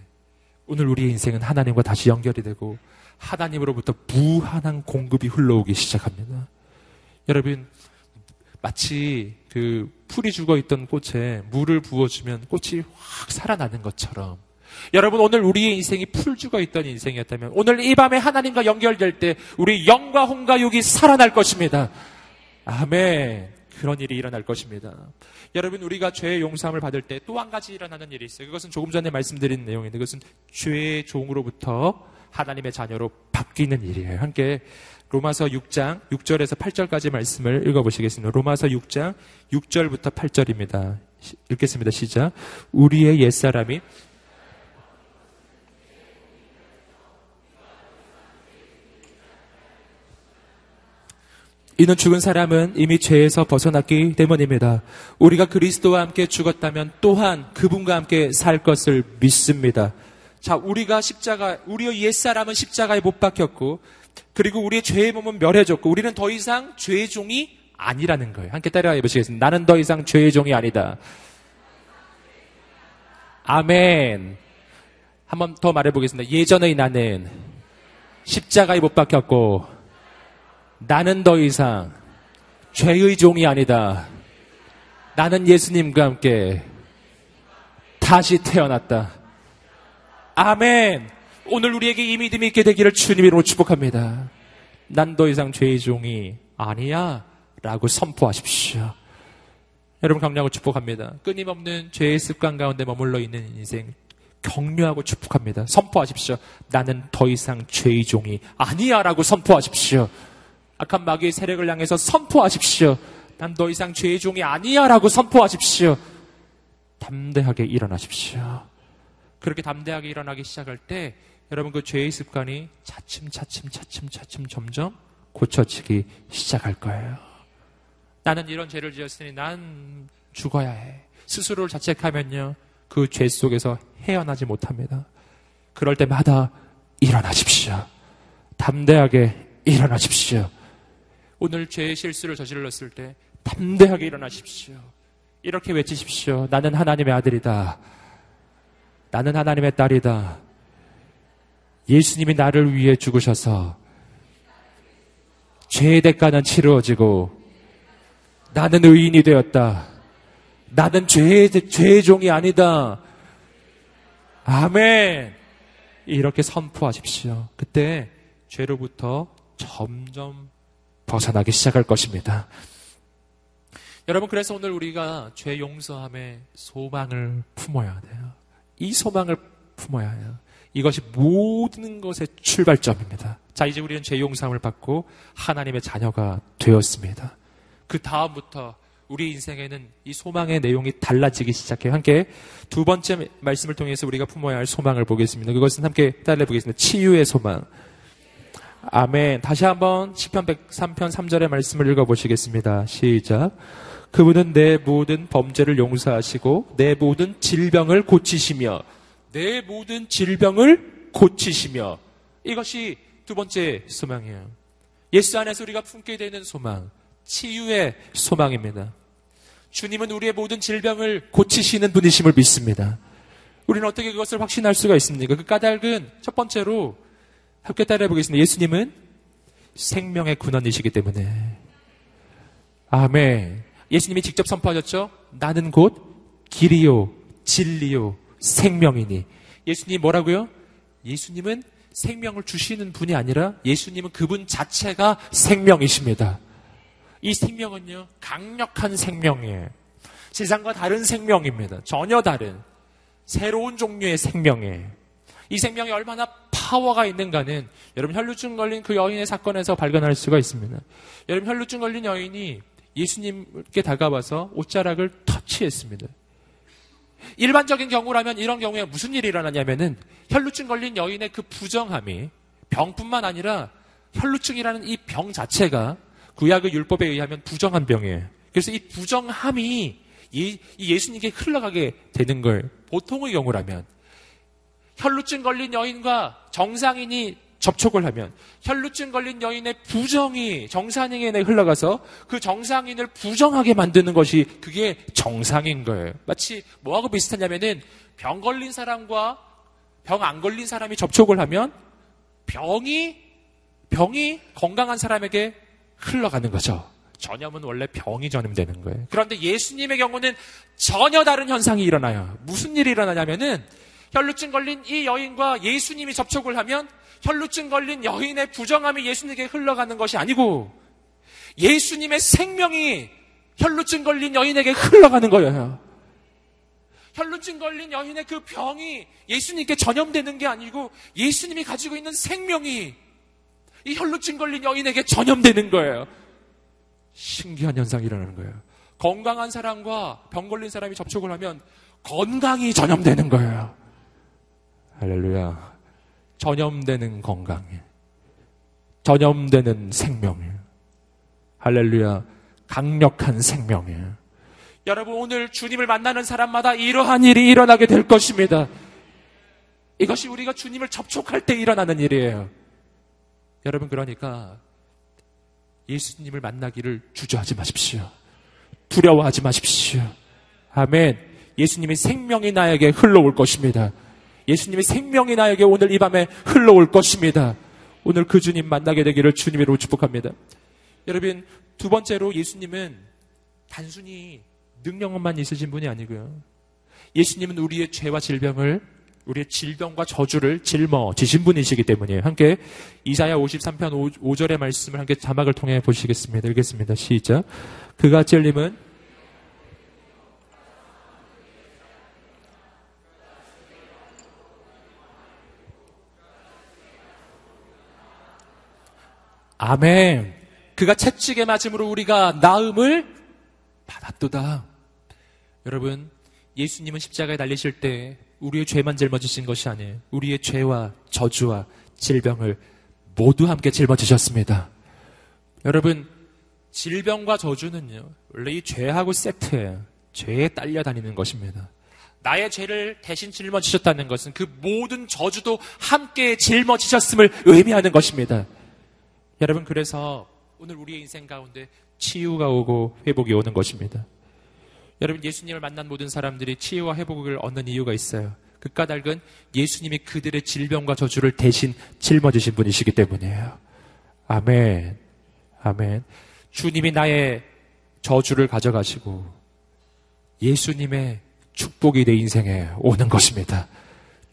오늘 우리의 인생은 하나님과 다시 연결이 되고, 하나님으로부터 무한한 공급이 흘러오기 시작합니다. 여러분, 마치 그 풀이 죽어 있던 꽃에 물을 부어주면 꽃이 확 살아나는 것처럼, 여러분 오늘 우리의 인생이 풀 죽어 있던 인생이었다면 오늘 이 밤에 하나님과 연결될 때 우리 영과 혼과 육이 살아날 것입니다. 아멘. 그런 일이 일어날 것입니다. 여러분 우리가 죄의 용서함을 받을 때 또 한 가지 일어나는 일이 있어요. 그것은 조금 전에 말씀드린 내용인데 그것은 죄의 종으로부터 하나님의 자녀로 바뀌는 일이에요. 함께 로마서 6장 6절에서 8절까지 말씀을 읽어보시겠습니다. 로마서 6장 6절부터 8절입니다. 읽겠습니다. 시작. 우리의 옛사람이 이는 죽은 사람은 이미 죄에서 벗어났기 때문입니다. 우리가 그리스도와 함께 죽었다면 또한 그분과 함께 살 것을 믿습니다. 자, 우리가 십자가, 우리의 옛사람은 십자가에 못 박혔고, 그리고 우리의 죄의 몸은 멸해졌고, 우리는 더 이상 죄의 종이 아니라는 거예요. 함께 따라해 보시겠습니다. 나는 더 이상 죄의 종이 아니다. 아멘. 한번 더 말해 보겠습니다. 예전의 나는 십자가에 못 박혔고, 나는 더 이상 죄의 종이 아니다. 나는 예수님과 함께 다시 태어났다. 아멘. 오늘 우리에게 이 믿음이 있게 되기를 주님으로 축복합니다. 난 더 이상 죄의 종이 아니야. 라고 선포하십시오. 여러분 격려하고 축복합니다. 끊임없는 죄의 습관 가운데 머물러 있는 인생 격려하고 축복합니다. 선포하십시오. 나는 더 이상 죄의 종이 아니야. 라고 선포하십시오. 악한 마귀의 세력을 향해서 선포하십시오. 난 더 이상 죄의 종이 아니야 라고 선포하십시오. 담대하게 일어나십시오. 그렇게 담대하게 일어나기 시작할 때 여러분 그 죄의 습관이 차츰 차츰 차츰 차츰 점점 고쳐지기 시작할 거예요. 나는 이런 죄를 지었으니 난 죽어야 해. 스스로를 자책하면요. 그 죄 속에서 헤어나지 못합니다. 그럴 때마다 일어나십시오. 담대하게 일어나십시오. 오늘 죄의 실수를 저질렀을 때 담대하게 일어나십시오. 이렇게 외치십시오. 나는 하나님의 아들이다. 나는 하나님의 딸이다. 예수님이 나를 위해 죽으셔서 죄의 대가는 치루어지고 나는 의인이 되었다. 나는 죄의, 죄의 종이 아니다. 아멘. 이렇게 선포하십시오. 그때 죄로부터 점점 벗어나기 시작할 것입니다. 여러분, 그래서 오늘 우리가 죄 용서함에 소망을 품어야 돼요. 이 소망을 품어야 해요. 이것이 모든 것의 출발점입니다. 자, 이제 우리는 죄 용서함을 받고 하나님의 자녀가 되었습니다. 그 다음부터 우리 인생에는 이 소망의 내용이 달라지기 시작해요. 함께 두 번째 말씀을 통해서 우리가 품어야 할 소망을 보겠습니다. 그것은 함께 따라해 보겠습니다. 치유의 소망. 아멘. 다시 한번 10편 103편 3절의 말씀을 읽어보시겠습니다. 시작. 그분은 내 모든 범죄를 용서하시고 내 모든 질병을 고치시며 내 모든 질병을 고치시며 이것이 두 번째 소망이에요. 예수 안에서 우리가 품게 되는 소망, 치유의 소망입니다. 주님은 우리의 모든 질병을 고치시는 분이심을 믿습니다. 우리는 어떻게 그것을 확신할 수가 있습니까? 그 까닭은 첫 번째로 함께 따라해 보겠습니다. 예수님은 생명의 근원이시기 때문에. 아멘. 예수님이 직접 선포하셨죠? 나는 곧 길이요, 진리요, 생명이니. 예수님이 뭐라고요? 예수님은 생명을 주시는 분이 아니라 예수님은 그분 자체가 생명이십니다. 이 생명은요, 강력한 생명이에요. 세상과 다른 생명입니다. 전혀 다른. 새로운 종류의 생명이에요. 이 생명이 얼마나 파워가 있는가는 여러분 혈루증 걸린 그 여인의 사건에서 발견할 수가 있습니다. 여러분 혈루증 걸린 여인이 예수님께 다가와서 옷자락을 터치했습니다. 일반적인 경우라면 이런 경우에 무슨 일이 일어나냐면은 혈루증 걸린 여인의 그 부정함이 병뿐만 아니라 혈루증이라는 이 병 자체가 구약의 율법에 의하면 부정한 병이에요. 그래서 이 부정함이 예, 예수님께 흘러가게 되는 걸 보통의 경우라면 혈루증 걸린 여인과 정상인이 접촉을 하면 혈루증 걸린 여인의 부정이 정상인에 흘러가서 그 정상인을 부정하게 만드는 것이 그게 정상인 거예요. 마치 뭐하고 비슷하냐면은 병 걸린 사람과 병 안 걸린 사람이 접촉을 하면 병이 병이 건강한 사람에게 흘러가는 거죠. 전염은 원래 병이 전염되는 거예요. 그런데 예수님의 경우는 전혀 다른 현상이 일어나요. 무슨 일이 일어나냐면은 혈루증 걸린 이 여인과 예수님이 접촉을 하면 혈루증 걸린 여인의 부정함이 예수님에게 흘러가는 것이 아니고 예수님의 생명이 혈루증 걸린 여인에게 흘러가는 거예요. 혈루증 걸린 여인의 그 병이 예수님께 전염되는 게 아니고 예수님이 가지고 있는 생명이 이 혈루증 걸린 여인에게 전염되는 거예요. 신기한 현상이 일어나는 거예요. 건강한 사람과 병 걸린 사람이 접촉을 하면 건강이 전염되는 거예요. 할렐루야. 전염되는 건강에. 전염되는 생명에. 할렐루야. 강력한 생명에. 여러분, 오늘 주님을 만나는 사람마다 이러한 일이 일어나게 될 것입니다. 이것이 우리가 주님을 접촉할 때 일어나는 일이에요. 여러분, 그러니까 예수님을 만나기를 주저하지 마십시오. 두려워하지 마십시오. 아멘. 예수님의 생명이 나에게 흘러올 것입니다. 예수님의 생명이 나에게 오늘 이 밤에 흘러올 것입니다. 오늘 그 주님 만나게 되기를 주님으로 축복합니다. 여러분, 두 번째로 예수님은 단순히 능력만 있으신 분이 아니고요. 예수님은 우리의 죄와 질병을 우리의 질병과 저주를 짊어지신 분이시기 때문이에요. 함께 이사야 53편 5, 절의 말씀을 함께 자막을 통해 보시겠습니다. 읽겠습니다. 시작. 그가 찔림은 아멘. 그가 채찍에 맞음으로 우리가 나음을 받았도다. 여러분, 예수님은 십자가에 달리실 때 우리의 죄만 짊어지신 것이 아니에요. 우리의 죄와 저주와 질병을 모두 함께 짊어지셨습니다. 여러분, 질병과 저주는요, 원래 이 죄하고 세트예요. 죄에 딸려다니는 것입니다. 나의 죄를 대신 짊어지셨다는 것은 그 모든 저주도 함께 짊어지셨음을 의미하는 것입니다. 여러분, 그래서 오늘 우리의 인생 가운데 치유가 오고 회복이 오는 것입니다. 여러분 예수님을 만난 모든 사람들이 치유와 회복을 얻는 이유가 있어요. 그 까닭은 예수님이 그들의 질병과 저주를 대신 짊어지신 분이시기 때문이에요. 아멘. 아멘. 주님이 나의 저주를 가져가시고 예수님의 축복이 내 인생에 오는 것입니다.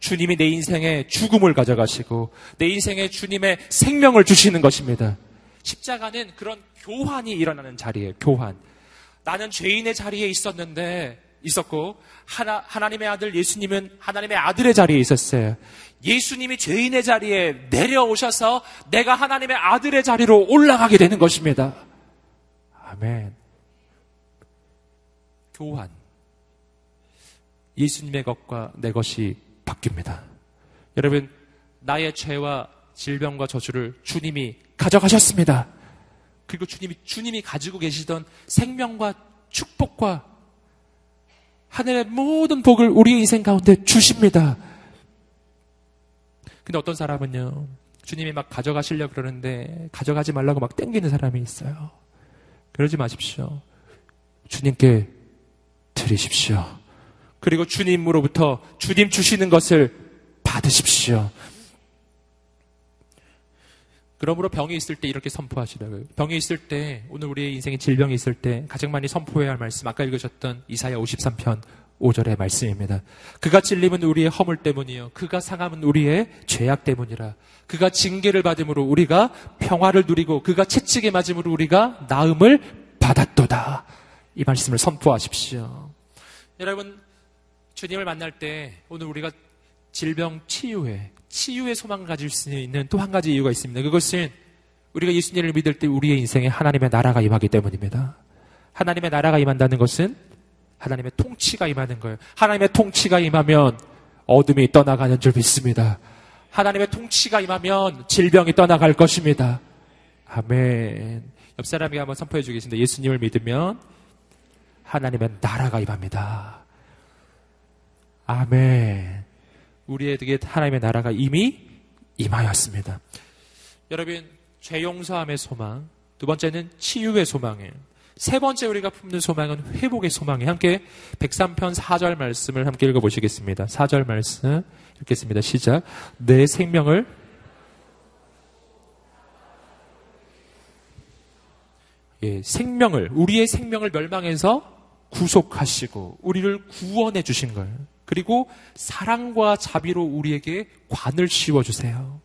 주님이 내 인생에 죽음을 가져가시고 내 인생에 주님의 생명을 주시는 것입니다. 십자가는 그런 교환이 일어나는 자리예요. 교환. 나는 죄인의 자리에 있었는데 있었고 하나, 하나님의 아들 예수님은 하나님의 아들의 자리에 있었어요. 예수님이 죄인의 자리에 내려오셔서 내가 하나님의 아들의 자리로 올라가게 되는 것입니다. 아멘. 교환. 예수님의 것과 내 것이 바뀝니다. 여러분, 나의 죄와 질병과 저주를 주님이 가져가셨습니다. 그리고 주님이 주님이 가지고 계시던 생명과 축복과 하늘의 모든 복을 우리의 인생 가운데 주십니다. 근데 어떤 사람은요, 주님이 막 가져가시려고 그러는데, 가져가지 말라고 막 땡기는 사람이 있어요. 그러지 마십시오. 주님께 드리십시오. 그리고 주님으로부터 주님 주시는 것을 받으십시오. 그러므로 병이 있을 때 이렇게 선포하시라고요. 병이 있을 때, 오늘 우리의 인생에 질병이 있을 때 가장 많이 선포해야 할 말씀, 아까 읽으셨던 이사야 53편 5절의 말씀입니다. 그가 찔림은 우리의 허물 때문이요. 그가 상함은 우리의 죄악 때문이라. 그가 징계를 받음으로 우리가 평화를 누리고 그가 채찍에 맞음으로 우리가 나음을 받았도다. 이 말씀을 선포하십시오. 여러분, 주님을 만날 때 오늘 우리가 질병 치유에 치유의 소망을 가질 수 있는 또 한 가지 이유가 있습니다. 그것은 우리가 예수님을 믿을 때 우리의 인생에 하나님의 나라가 임하기 때문입니다. 하나님의 나라가 임한다는 것은 하나님의 통치가 임하는 거예요. 하나님의 통치가 임하면 어둠이 떠나가는 줄 믿습니다. 하나님의 통치가 임하면 질병이 떠나갈 것입니다. 아멘. 옆 사람이 한번 선포해 주겠습니다. 예수님을 믿으면 하나님의 나라가 임합니다. 아멘. 우리에게 하나님의 나라가 이미 임하였습니다. 여러분, 죄 용서함의 소망, 두 번째는 치유의 소망이에요. 세 번째 우리가 품는 소망은 회복의 소망이 함께 103편 4절 말씀을 함께 읽어보시겠습니다. 4절 말씀 읽겠습니다. 시작. 내 생명을 예, 생명을 우리의 생명을 멸망해서 구속하시고 우리를 구원해 주신 거예요. 그리고 사랑과 자비로 우리에게 관을 씌워 주세요.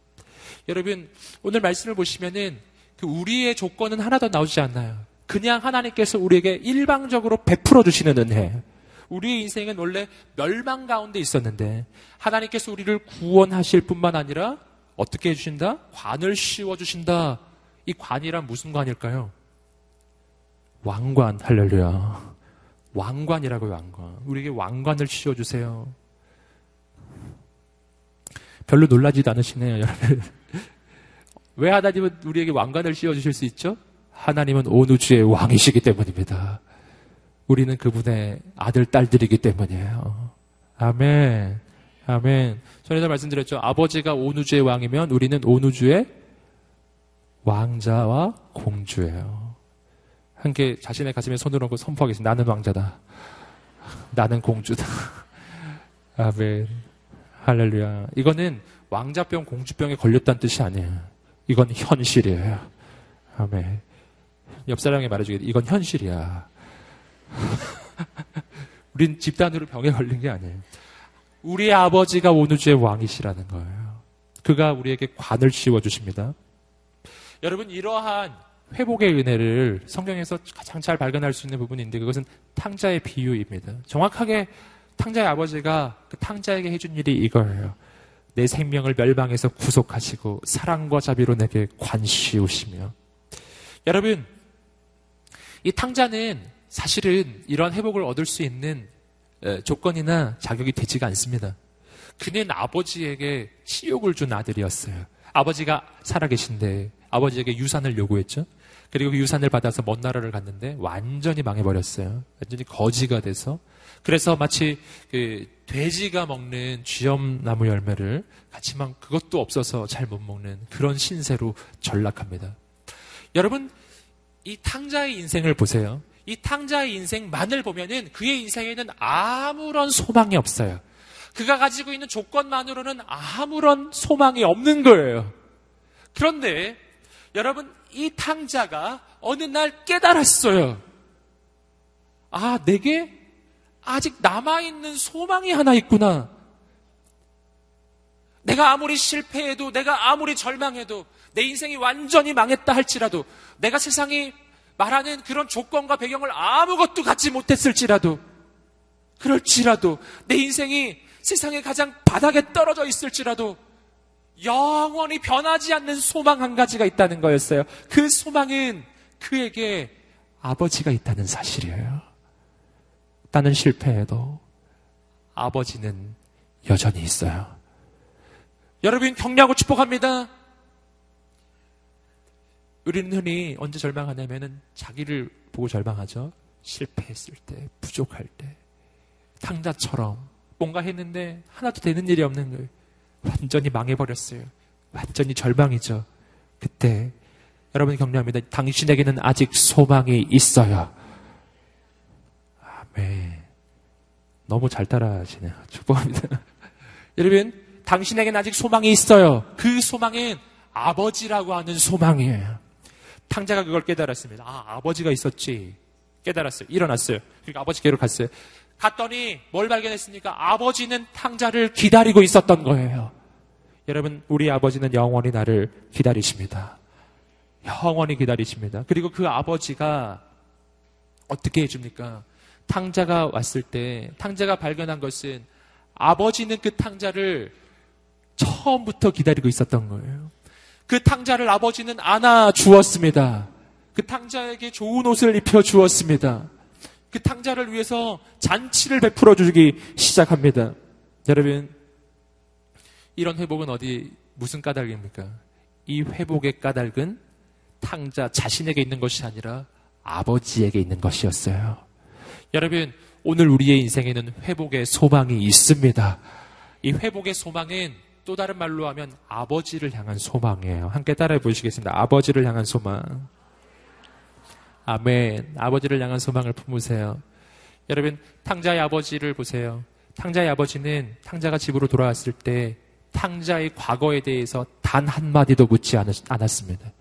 여러분 오늘 말씀을 보시면은 그 우리의 조건은 하나도 나오지 않나요? 그냥 하나님께서 우리에게 일방적으로 베풀어 주시는 은혜. 우리의 인생은 원래 멸망 가운데 있었는데 하나님께서 우리를 구원하실 뿐만 아니라 어떻게 해주신다? 관을 씌워주신다. 이 관이란 무슨 관일까요? 왕관, 할렐루야. 왕관이라고요, 왕관. 우리에게 왕관을 씌워주세요. 별로 놀라지도 않으시네요, 여러분. 왜 하나님은 우리에게 왕관을 씌워주실 수 있죠? 하나님은 온 우주의 왕이시기 때문입니다. 우리는 그분의 아들, 딸들이기 때문이에요. 아멘. 아멘. 전에도 말씀드렸죠. 아버지가 온 우주의 왕이면 우리는 온 우주의 왕자와 공주예요. 함께 자신의 가슴에 손을 얹고 선포하겠습니다. 나는 왕자다. 나는 공주다. 아멘. 할렐루야. 이거는 왕자병, 공주병에 걸렸다는 뜻이 아니에요. 이건 현실이에요. 아멘. 옆 사람에게 말해주겠다. 이건 현실이야. 우린 집단으로 병에 걸린 게 아니에요. 우리의 아버지가 온 우주의 왕이시라는 거예요. 그가 우리에게 관을 씌워 주십니다. 여러분, 이러한 회복의 은혜를 성경에서 가장 잘 발견할 수 있는 부분인데 그것은 탕자의 비유입니다. 정확하게 탕자의 아버지가 그 탕자에게 해준 일이 이거예요. 내 생명을 멸망해서 구속하시고 사랑과 자비로 내게 관시우시며 여러분 이 탕자는 사실은 이런 회복을 얻을 수 있는 조건이나 자격이 되지가 않습니다. 그는 아버지에게 치욕을 준 아들이었어요. 아버지가 살아계신데 아버지에게 유산을 요구했죠. 그리고 그 유산을 받아서 먼 나라를 갔는데 완전히 망해버렸어요. 완전히 거지가 돼서. 그래서 마치 그 돼지가 먹는 쥐엄나무 열매를 같이만 그것도 없어서 잘 못 먹는 그런 신세로 전락합니다. 여러분, 이 탕자의 인생을 보세요. 이 탕자의 인생만을 보면은 그의 인생에는 아무런 소망이 없어요. 그가 가지고 있는 조건만으로는 아무런 소망이 없는 거예요. 그런데 여러분, 이 탕자가 어느 날 깨달았어요. 아, 내게 아직 남아있는 소망이 하나 있구나. 내가 아무리 실패해도, 내가 아무리 절망해도, 내 인생이 완전히 망했다 할지라도, 내가 세상이 말하는 그런 조건과 배경을 아무것도 갖지 못했을지라도, 그럴지라도, 내 인생이 세상에 가장 바닥에 떨어져 있을지라도, 영원히 변하지 않는 소망 한 가지가 있다는 거였어요. 그 소망은 그에게 아버지가 있다는 사실이에요. 나는 실패해도 아버지는 여전히 있어요. 여러분 격려하고 축복합니다. 우리는 흔히 언제 절망하냐면은 자기를 보고 절망하죠. 실패했을 때, 부족할 때. 탕자처럼 뭔가 했는데 하나도 되는 일이 없는 거예요. 완전히 망해버렸어요. 완전히 절망이죠. 그때 여러분 격려합니다. 당신에게는 아직 소망이 있어요. 아멘. 너무 잘 따라하시네요. 축복합니다. 여러분, 당신에게는 아직 소망이 있어요. 그 소망은 아버지라고 하는 소망이에요. 탕자가 그걸 깨달았습니다. 아, 아버지가 있었지. 깨달았어요. 일어났어요. 그러니까 아버지께로 갔어요. 갔더니 뭘 발견했습니까? 아버지는 탕자를 기다리고 있었던 거예요. 여러분, 우리 아버지는 영원히 나를 기다리십니다. 영원히 기다리십니다. 그리고 그 아버지가 어떻게 해줍니까? 탕자가 왔을 때, 탕자가 발견한 것은 아버지는 그 탕자를 처음부터 기다리고 있었던 거예요. 그 탕자를 아버지는 안아 주었습니다. 그 탕자에게 좋은 옷을 입혀 주었습니다. 그 탕자를 위해서 잔치를 베풀어 주기 시작합니다. 여러분, 이런 회복은 어디, 무슨 까닭입니까? 이 회복의 까닭은 탕자 자신에게 있는 것이 아니라 아버지에게 있는 것이었어요. 여러분, 오늘 우리의 인생에는 회복의 소망이 있습니다. 이 회복의 소망은 또 다른 말로 하면 아버지를 향한 소망이에요. 함께 따라해 보시겠습니다. 아버지를 향한 소망. 아멘. 아버지를 향한 소망을 품으세요. 여러분, 탕자의 아버지를 보세요. 탕자의 아버지는 탕자가 집으로 돌아왔을 때 탕자의 과거에 대해서 단 한마디도 묻지 않았습니다.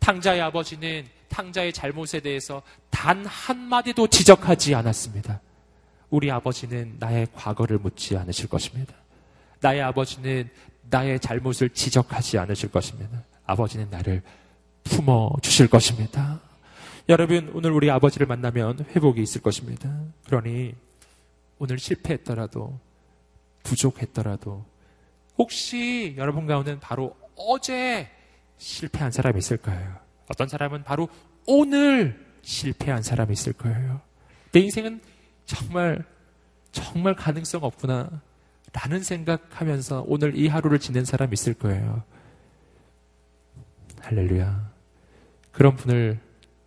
탕자의 아버지는 탕자의 잘못에 대해서 단 한마디도 지적하지 않았습니다. 우리 아버지는 나의 과거를 묻지 않으실 것입니다. 나의 아버지는 나의 잘못을 지적하지 않으실 것입니다. 아버지는 나를 품어 주실 것입니다. 여러분, 오늘 우리 아버지를 만나면 회복이 있을 것입니다. 그러니 오늘 실패했더라도 부족했더라도 혹시 여러분 가운데는 바로 어제 실패한 사람이 있을 거예요. 어떤 사람은 바로 오늘 실패한 사람이 있을 거예요. 내 인생은 정말 정말 가능성 없구나 라는 생각하면서 오늘 이 하루를 지낸 사람이 있을 거예요. 할렐루야. 그런 분을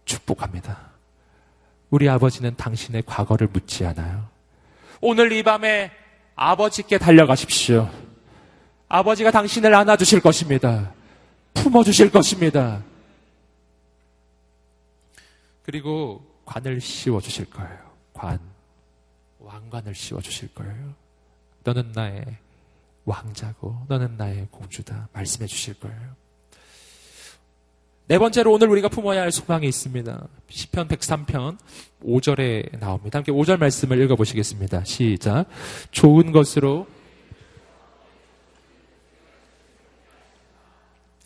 축복합니다. 우리 아버지는 당신의 과거를 묻지 않아요. 오늘 이 밤에 아버지께 달려가십시오. 아버지가 당신을 안아주실 것입니다. 품어주실 것입니다. 그리고 관을 씌워주실 거예요. 관. 왕관을 씌워주실 거예요. 너는 나의 왕자고, 너는 나의 공주다. 말씀해 주실 거예요. 네 번째로 오늘 우리가 품어야 할 소망이 있습니다. 10편 103편 5절에 나옵니다. 함께 5절 말씀을 읽어 보시겠습니다. 시작. 좋은 것으로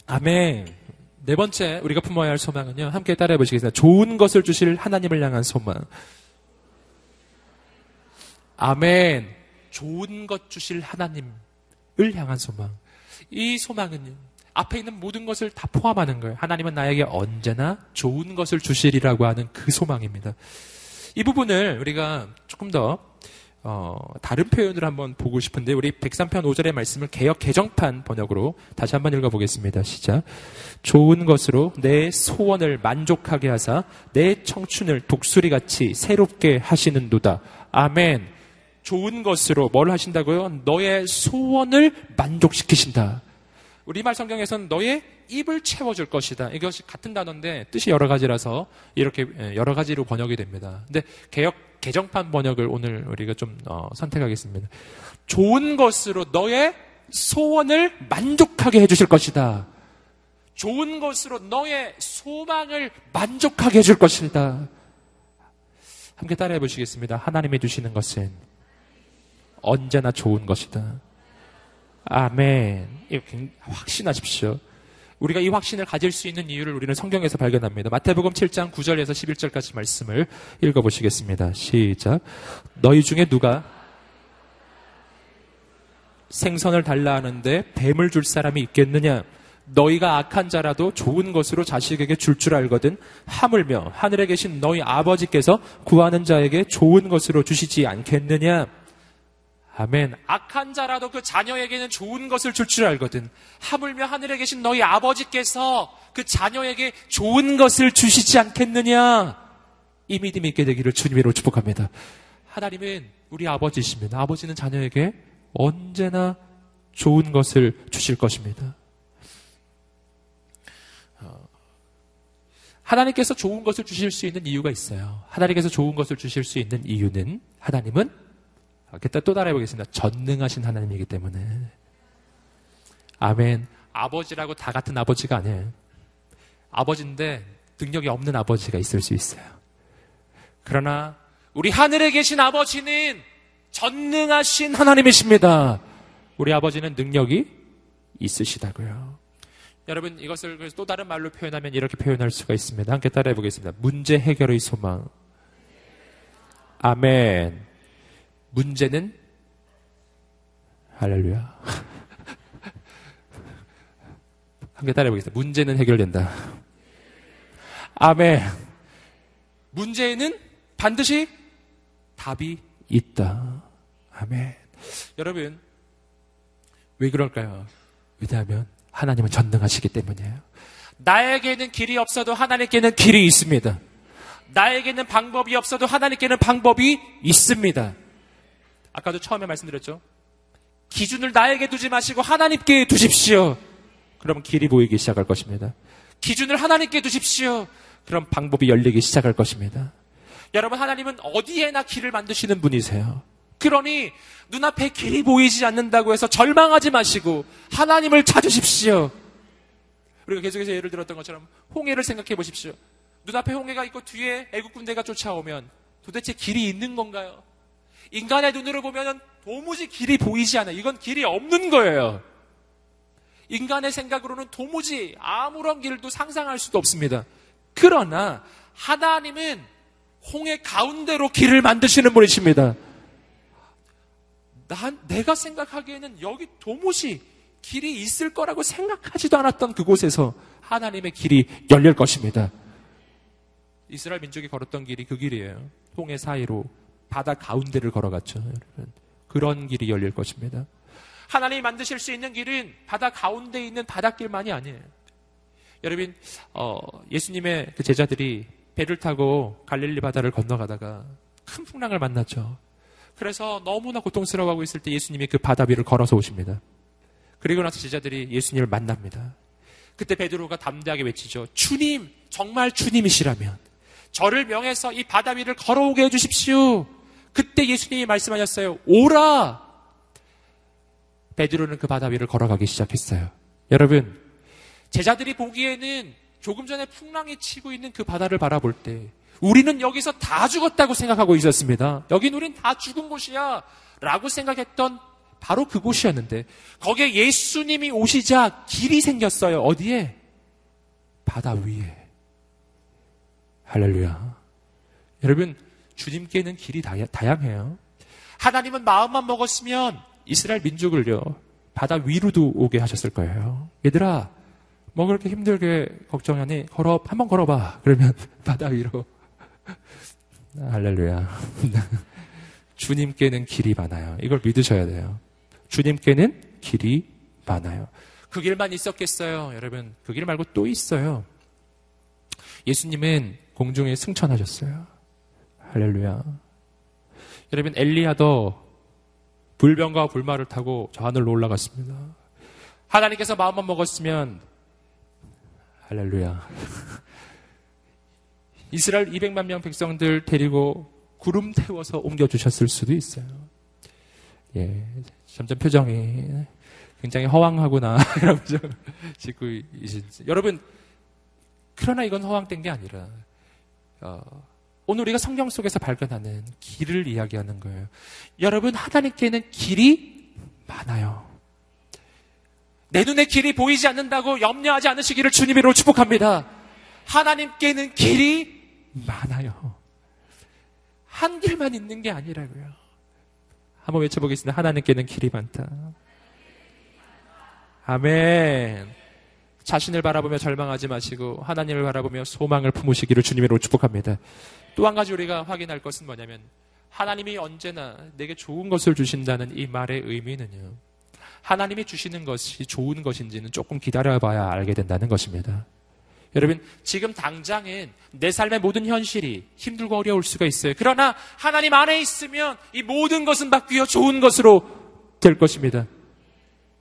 아멘. 네 번째 우리가 품어야 할 소망은요. 함께 따라해 보시겠습니다. 좋은 것을 주실 하나님을 향한 소망. 아멘. 좋은 것 주실 하나님을 향한 소망. 이 소망은요. 앞에 있는 모든 것을 다 포함하는 거예요. 하나님은 나에게 언제나 좋은 것을 주시리라고 하는 그 소망입니다. 이 부분을 우리가 조금 더 어, 다른 표현을 한번 보고 싶은데 우리 103편 5절의 말씀을 개혁 개정판 번역으로 다시 한번 읽어보겠습니다. 시작. 좋은 것으로 내 소원을 만족하게 하사 내 청춘을 독수리 같이 새롭게 하시는도다. 아멘. 좋은 것으로 뭘 하신다고요? 너의 소원을 만족시키신다. 우리말 성경에서는 너의 입을 채워줄 것이다. 이것이 같은 단어인데 뜻이 여러 가지라서 이렇게 예, 여러 가지로 번역이 됩니다. 근데 개혁 개정판 번역을 오늘 우리가 좀 어, 선택하겠습니다. 좋은 것으로 너의 소원을 만족하게 해주실 것이다. 좋은 것으로 너의 소망을 만족하게 해줄 것이다. 함께 따라해 보시겠습니다. 하나님이 주시는 것은 언제나 좋은 것이다. 아멘. 이렇게 확신하십시오. 우리가 이 확신을 가질 수 있는 이유를 우리는 성경에서 발견합니다. 마태복음 7장 9절에서 11절까지 말씀을 읽어보시겠습니다. 시작. 너희 중에 누가 생선을 달라 하는데 뱀을 줄 사람이 있겠느냐? 너희가 악한 자라도 좋은 것으로 자식에게 줄줄 줄 알거든 하물며 하늘에 계신 너희 아버지께서 구하는 자에게 좋은 것으로 주시지 않겠느냐? 아멘. 악한 자라도 그 자녀에게는 좋은 것을 줄 줄 알거든. 하물며 하늘에 계신 너희 아버지께서 그 자녀에게 좋은 것을 주시지 않겠느냐. 이 믿음이 있게 되기를 주님으로 축복합니다. 하나님은 우리 아버지십니다. 아버지는 자녀에게 언제나 좋은 것을 주실 것입니다. 어, 하나님께서 좋은 것을 주실 수 있는 이유가 있어요. 하나님께서 좋은 것을 주실 수 있는 이유는 하나님은 그때 또 따라해보겠습니다. 전능하신 하나님이기 때문에. 아멘. 아버지라고 다 같은 아버지가 아니에요. 아버지인데 능력이 없는 아버지가 있을 수 있어요. 그러나 우리 하늘에 계신 아버지는 전능하신 하나님이십니다. 우리 아버지는 능력이 있으시다고요. 여러분 이것을 또 다른 말로 표현하면 이렇게 표현할 수가 있습니다. 함께 따라해 보겠습니다. 문제 해결의 소망. 아멘. 문제는 할렐루야. 함께 따라해 보겠습니다. 문제는 해결된다. 아멘. 문제는 반드시 답이 있다. 아멘. 여러분, 왜 그럴까요? 왜냐하면 하나님은 전능하시기 때문이에요. 나에게는 길이 없어도 하나님께는 길이 있습니다. 나에게는 방법이 없어도 하나님께는 방법이 있습니다. 아까도 처음에 말씀드렸죠. 기준을 나에게 두지 마시고 하나님께 두십시오. 그럼 길이 보이기 시작할 것입니다. 기준을 하나님께 두십시오. 그럼 방법이 열리기 시작할 것입니다. 여러분, 하나님은 어디에나 길을 만드시는 분이세요. 그러니 눈앞에 길이 보이지 않는다고 해서 절망하지 마시고 하나님을 찾으십시오. 우리가 계속해서 예를 들었던 것처럼 홍해를 생각해 보십시오. 눈앞에 홍해가 있고 뒤에 애국 군대가 쫓아오면 도대체 길이 있는 건가요? 인간의 눈으로 보면 도무지 길이 보이지 않아요. 이건 길이 없는 거예요. 인간의 생각으로는 도무지 아무런 길도 상상할 수도 없습니다. 그러나 하나님은 홍해 가운데로 길을 만드시는 분이십니다. 난 내가 생각하기에는 여기 도무지 길이 있을 거라고 생각하지도 않았던 그곳에서 하나님의 길이 열릴 것입니다. 이스라엘 민족이 걸었던 길이 그 길이에요. 홍해 사이로 바다 가운데를 걸어갔죠. 여러분. 그런 길이 열릴 것입니다. 하나님이 만드실 수 있는 길은 바다 가운데 있는 바닷길만이 아니에요. 여러분, 어, 예수님의 그 제자들이 배를 타고 갈릴리 바다를 건너가다가 큰 풍랑을 만났죠. 그래서 너무나 고통스러워하고 있을 때 예수님이 그 바다 위를 걸어서 오십니다. 그리고 나서 제자들이 예수님을 만납니다. 그때 베드로가 담대하게 외치죠. 주님, 정말 주님이시라면 저를 명해서 이 바다 위를 걸어오게 해주십시오. 그때 예수님이 말씀하셨어요. 오라! 베드로는 그 바다 위를 걸어가기 시작했어요. 여러분, 제자들이 보기에는 조금 전에 풍랑이 치고 있는 그 바다를 바라볼 때 우리는 여기서 다 죽었다고 생각하고 있었습니다. 여긴 우린 다 죽은 곳이야. 라고 생각했던 바로 그곳이었는데 거기에 예수님이 오시자 길이 생겼어요. 어디에? 바다 위에. 할렐루야. 여러분, 주님께는 길이 다양해요. 하나님은 마음만 먹었으면 이스라엘 민족을요, 바다 위로도 오게 하셨을 거예요. 얘들아, 뭐 그렇게 힘들게 걱정하니 걸어 한번 걸어봐. 그러면 바다 위로 할렐루야. 주님께는 길이 많아요. 이걸 믿으셔야 돼요. 주님께는 길이 많아요. 그 길만 있었겠어요. 여러분, 그 길 말고 또 있어요. 예수님은 공중에 승천하셨어요. 할렐루야. 여러분, 엘리야도 불병과 불마를 타고 저 하늘로 올라갔습니다. 하나님께서 마음만 먹었으면 할렐루야. 이스라엘 200만 명 백성들 데리고 구름 태워서 옮겨 주셨을 수도 있어요. 예, 점점 표정이 굉장히 허황하구나, 이러면서 짓고 이신 여러분, 그러나 이건 허황된 게 아니라, 어, 오늘 우리가 성경 속에서 발견하는 길을 이야기하는 거예요. 여러분, 하나님께는 길이 많아요. 내 눈에 길이 보이지 않는다고 염려하지 않으시기를 주님으로 축복합니다. 하나님께는 길이 많아요. 한 길만 있는 게 아니라고요. 한번 외쳐보겠습니다. 하나님께는 길이 많다. 아멘. 자신을 바라보며 절망하지 마시고 하나님을 바라보며 소망을 품으시기를 주님으로 축복합니다. 또 한 가지 우리가 확인할 것은 뭐냐면 하나님이 언제나 내게 좋은 것을 주신다는 이 말의 의미는요. 하나님이 주시는 것이 좋은 것인지는 조금 기다려봐야 알게 된다는 것입니다. 여러분, 지금 당장은 내 삶의 모든 현실이 힘들고 어려울 수가 있어요. 그러나 하나님 안에 있으면 이 모든 것은 바뀌어 좋은 것으로 될 것입니다.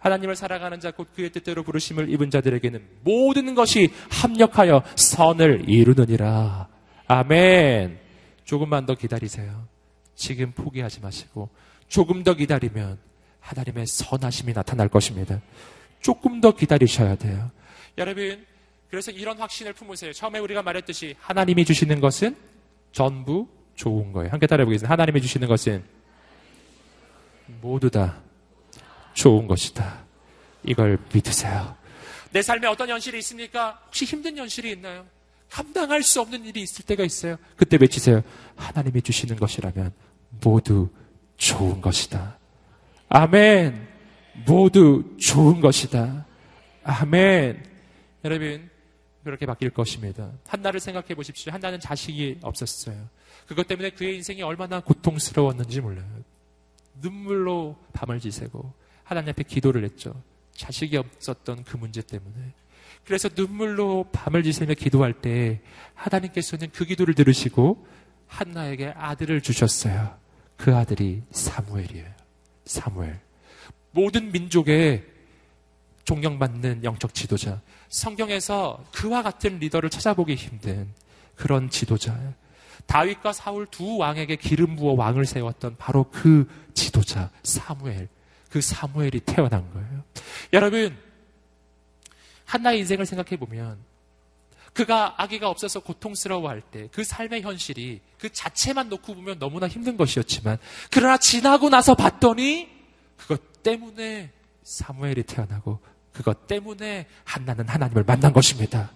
하나님을 살아가는 자, 곧 그의 뜻대로 부르심을 입은 자들에게는 모든 것이 합력하여 선을 이루느니라. 아멘. 조금만 더 기다리세요. 지금 포기하지 마시고, 조금 더 기다리면 하나님의 선하심이 나타날 것입니다. 조금 더 기다리셔야 돼요. 여러분, 그래서 이런 확신을 품으세요. 처음에 우리가 말했듯이 하나님이 주시는 것은 전부 좋은 거예요. 함께 따라해 보겠습니다. 하나님이 주시는 것은 모두 다 좋은 것이다. 이걸 믿으세요. 내 삶에 어떤 현실이 있습니까? 혹시 힘든 현실이 있나요? 감당할 수 없는 일이 있을 때가 있어요. 그때 외치세요. 하나님이 주시는 것이라면 모두 좋은 것이다. 아멘. 모두 좋은 것이다. 아멘. 여러분, 그렇게 바뀔 것입니다. 한나를 생각해 보십시오. 한나는 자식이 없었어요. 그것 때문에 그의 인생이 얼마나 고통스러웠는지 몰라요. 눈물로 밤을 지새고 하나님 앞에 기도를 했죠. 자식이 없었던 그 문제 때문에. 그래서 눈물로 밤을 지새며 기도할 때 하나님께서는 그 기도를 들으시고 한나에게 아들을 주셨어요. 그 아들이 사무엘이에요. 사무엘. 모든 민족의 존경받는 영적 지도자. 성경에서 그와 같은 리더를 찾아보기 힘든 그런 지도자. 다윗과 사울 두 왕에게 기름 부어 왕을 세웠던 바로 그 지도자 사무엘. 그 사무엘이 태어난 거예요. 여러분, 한나의 인생을 생각해 보면 그가 아기가 없어서 고통스러워할 때 그 삶의 현실이 그 자체만 놓고 보면 너무나 힘든 것이었지만 그러나 지나고 나서 봤더니 그것 때문에 사무엘이 태어나고 그것 때문에 한나는 하나님을 만난 것입니다.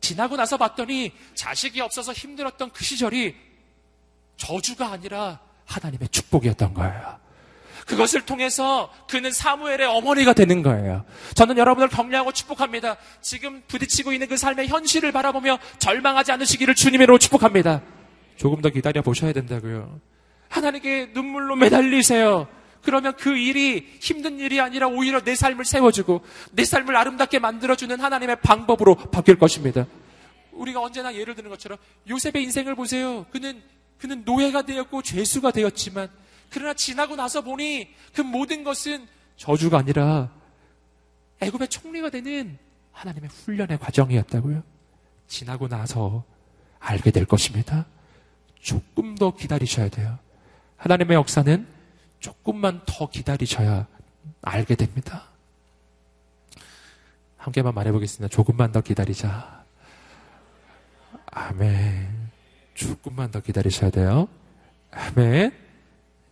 지나고 나서 봤더니 자식이 없어서 힘들었던 그 시절이 저주가 아니라 하나님의 축복이었던 거예요. 그것을 통해서 그는 사무엘의 어머니가 되는 거예요. 저는 여러분을 격려하고 축복합니다. 지금 부딪히고 있는 그 삶의 현실을 바라보며 절망하지 않으시기를 주님으로 축복합니다. 조금 더 기다려 보셔야 된다고요. 하나님께 눈물로 매달리세요. 그러면 그 일이 힘든 일이 아니라 오히려 내 삶을 세워주고 내 삶을 아름답게 만들어주는 하나님의 방법으로 바뀔 것입니다. 우리가 언제나 예를 드는 것처럼 요셉의 인생을 보세요. 그는 그는 노예가 되었고 죄수가 되었지만 그러나 지나고 나서 보니 그 모든 것은 저주가 아니라 애굽의 총리가 되는 하나님의 훈련의 과정이었다고요. 지나고 나서 알게 될 것입니다. 조금 더 기다리셔야 돼요. 하나님의 역사는 조금만 더 기다리셔야 알게 됩니다. 함께만 말해보겠습니다. 조금만 더 기다리자. 아멘. 조금만 더 기다리셔야 돼요. 아멘.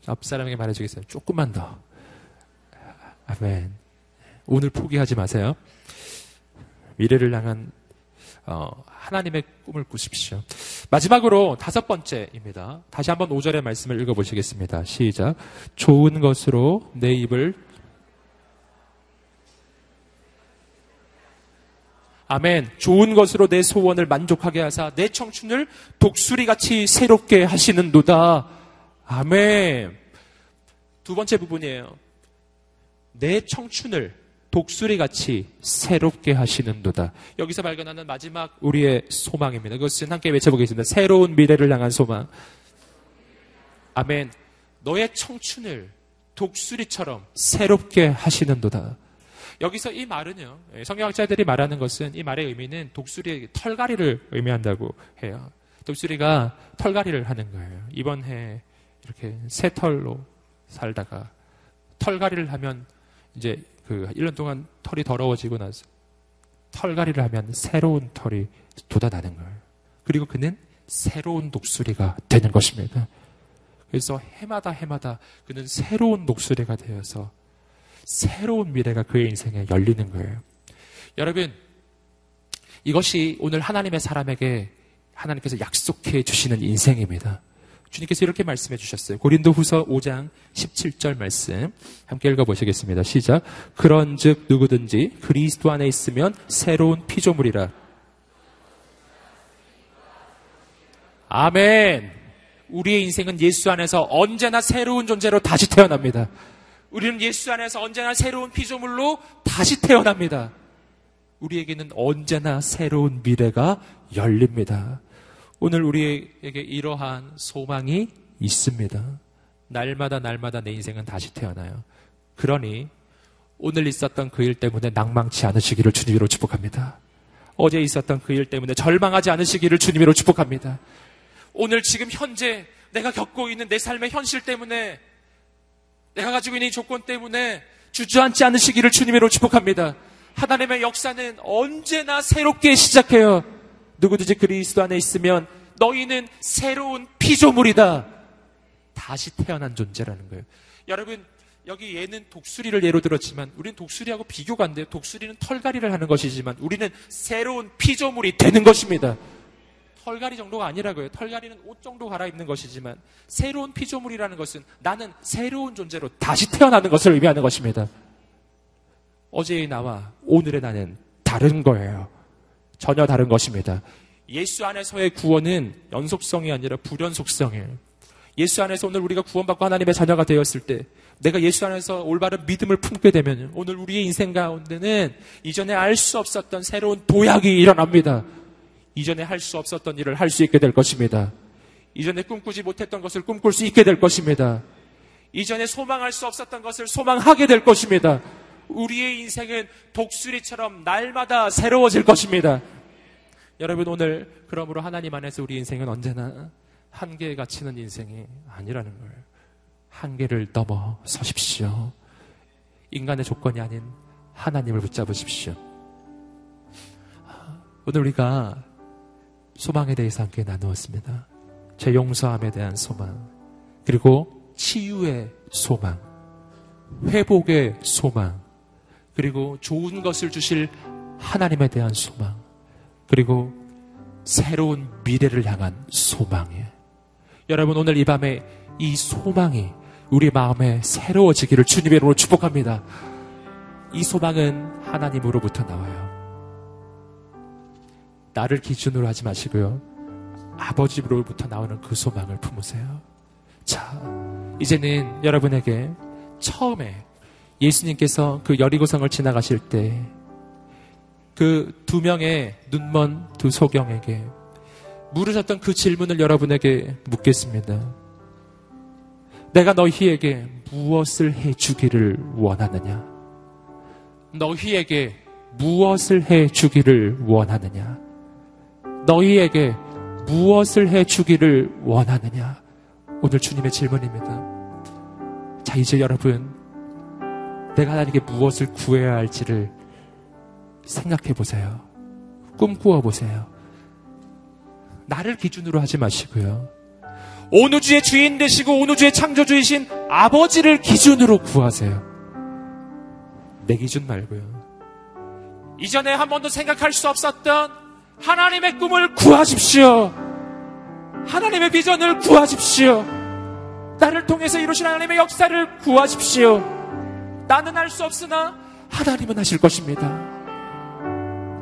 앞 사람에게 말해주겠어요. 조금만 더. 아멘. 오늘 포기하지 마세요. 미래를 향한 어, 하나님의 꿈을 꾸십시오. 마지막으로 다섯 번째입니다. 다시 한번 5절의 말씀을 읽어보시겠습니다. 시작. 좋은 것으로 내 입을 아멘. 좋은 것으로 내 소원을 만족하게 하사 내 청춘을 독수리 같이 새롭게 하시는도다. 아멘. 두 번째 부분이에요. 내 청춘을 독수리 같이 새롭게 하시는도다. 여기서 발견하는 마지막 우리의 소망입니다. 그것은 함께 외쳐보겠습니다. 새로운 미래를 향한 소망. 아멘. 너의 청춘을 독수리처럼 새롭게 하시는도다. 여기서 이 말은요, 예, 성경학자들이 말하는 것은 이 말의 의미는 독수리의 털갈이를 의미한다고 해요. 독수리가 털갈이를 하는 거예요. 이번 해 이렇게 새 털로 살다가 털갈이를 하면 이제 그 1년 동안 털이 더러워지고 나서 털갈이를 하면 새로운 털이 돋아나는 거예요. 그리고 그는 새로운 독수리가 되는 것입니다. 그래서 해마다 해마다 그는 새로운 독수리가 되어서 새로운 미래가 그의 인생에 열리는 거예요. 여러분, 이것이 오늘 하나님의 사람에게 하나님께서 약속해 주시는 인생입니다. 주님께서 이렇게 말씀해 주셨어요. 고린도 후서 5장 17절 말씀. 함께 읽어보시겠습니다. 시작. 그런 즉 누구든지 그리스도 안에 있으면 새로운 피조물이라. 아멘. 우리의 인생은 예수 안에서 언제나 새로운 존재로 다시 태어납니다. 우리는 예수 안에서 언제나 새로운 피조물로 다시 태어납니다. 우리에게는 언제나 새로운 미래가 열립니다. 오늘 우리에게 이러한 소망이 있습니다. 날마다 날마다 내 인생은 다시 태어나요. 그러니 오늘 있었던 그 일 때문에 낭망치 않으시기를 주님으로 축복합니다. 어제 있었던 그 일 때문에 절망하지 않으시기를 주님으로 축복합니다. 오늘 지금 현재 내가 겪고 있는 내 삶의 현실 때문에 내가 가지고 있는 이 조건 때문에 주저앉지 않으시기를 주님으로 축복합니다. 하나님의 역사는 언제나 새롭게 시작해요. 누구든지 그리스도 안에 있으면 너희는 새로운 피조물이다. 다시 태어난 존재라는 거예요. 여러분, 여기 얘는 독수리를 예로 들었지만 우리는 독수리하고 비교가 안 돼요. 독수리는 털갈이를 하는 것이지만 우리는 새로운 피조물이 되는 것입니다. 털갈이 정도가 아니라고요. 털갈이는 옷 정도 갈아입는 것이지만 새로운 피조물이라는 것은 나는 새로운 존재로 다시 태어나는 것을 의미하는 것입니다. 어제의 나와 오늘의 나는 다른 거예요. 전혀 다른 것입니다. 예수 안에서의 구원은 연속성이 아니라 불연속성이에요. 예수 안에서 오늘 우리가 구원받고 하나님의 자녀가 되었을 때 내가 예수 안에서 올바른 믿음을 품게 되면 오늘 우리의 인생 가운데는 이전에 알 수 없었던 새로운 도약이 일어납니다. 이전에 할 수 없었던 일을 할 수 있게 될 것입니다. 이전에 꿈꾸지 못했던 것을 꿈꿀 수 있게 될 것입니다. 이전에 소망할 수 없었던 것을 소망하게 될 것입니다. 우리의 인생은 독수리처럼 날마다 새로워질 것입니다. 여러분 오늘 그러므로 하나님 안에서 우리 인생은 언제나 한계에 갇히는 인생이 아니라는 거예요. 한계를 넘어 서십시오. 인간의 조건이 아닌 하나님을 붙잡으십시오. 오늘 우리가 소망에 대해서 함께 나누었습니다. 제 용서함에 대한 소망, 그리고 치유의 소망, 회복의 소망, 그리고 좋은 것을 주실 하나님에 대한 소망, 그리고 새로운 미래를 향한 소망이에요. 여러분 오늘 이 밤에 이 소망이 우리 마음에 새로워지기를 주님의 이름으로 축복합니다. 이 소망은 하나님으로부터 나와요. 나를 기준으로 하지 마시고요. 아버지로부터 나오는 그 소망을 품으세요. 자, 이제는 여러분에게 처음에 예수님께서 그 여리고성을 지나가실 때 그 두 명의 눈먼 두 소경에게 물으셨던 그 질문을 여러분에게 묻겠습니다. 내가 너희에게 무엇을 해 주기를 원하느냐? 너희에게 무엇을 해 주기를 원하느냐? 너희에게 무엇을 해 주기를 원하느냐? 오늘 주님의 질문입니다. 자, 이제 여러분, 내가 하나님께 무엇을 구해야 할지를 생각해 보세요. 꿈꾸어 보세요. 나를 기준으로 하지 마시고요. 온 우주의 주인 되시고 온 우주의 창조주이신 아버지를 기준으로 구하세요. 내 기준 말고요. 이전에 한 번도 생각할 수 없었던 하나님의 꿈을 구하십시오. 하나님의 비전을 구하십시오. 나를 통해서 이루신 하나님의 역사를 구하십시오. 나는 할 수 없으나 하나님은 하실 것입니다.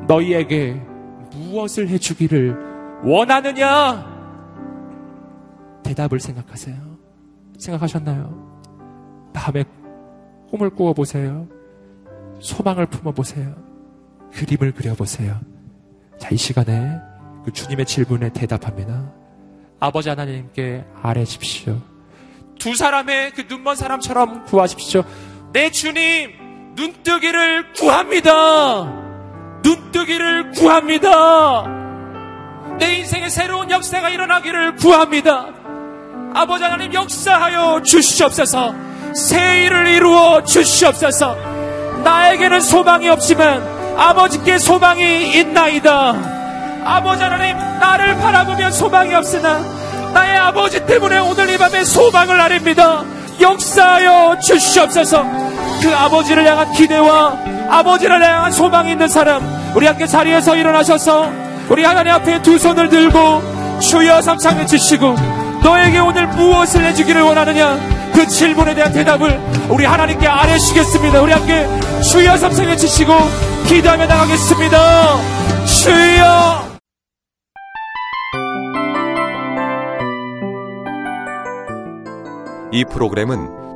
너희에게 무엇을 해주기를 원하느냐? 대답을 생각하세요. 생각하셨나요? 밤에 꿈을 꾸어보세요. 소망을 품어보세요. 그림을 그려보세요. 자, 이 시간에 그 주님의 질문에 대답합니다. 아버지 하나님께 아뢰십시오. 두 사람의 그 눈먼 사람처럼 구하십시오. 내 주님, 눈뜨기를 구합니다. 눈뜨기를 구합니다. 내 인생에 새로운 역사가 일어나기를 구합니다. 아버지 하나님 역사하여 주시옵소서. 새 일을 이루어 주시옵소서. 나에게는 소망이 없지만 아버지께 소망이 있나이다. 아버지 하나님 나를 바라보면 소망이 없으나 나의 아버지 때문에 오늘 이 밤에 소망을 아립니다. 역사하여 주시옵소서. 그 아버지를 향한 기대와 아버지를 향한 소망이 있는 사람 우리 함께 자리에서 일어나셔서 우리 하나님 앞에 두 손을 들고 주여 삼창을 치시고 너에게 오늘 무엇을 해주기를 원하느냐? 그 질문에 대한 대답을 우리 하나님께 아뢰시겠습니다. 우리 함께 주여 삼창을 치시고 기도하며 나가겠습니다. 주여! 이 프로그램은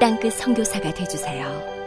땅끝 성교사가 되주세요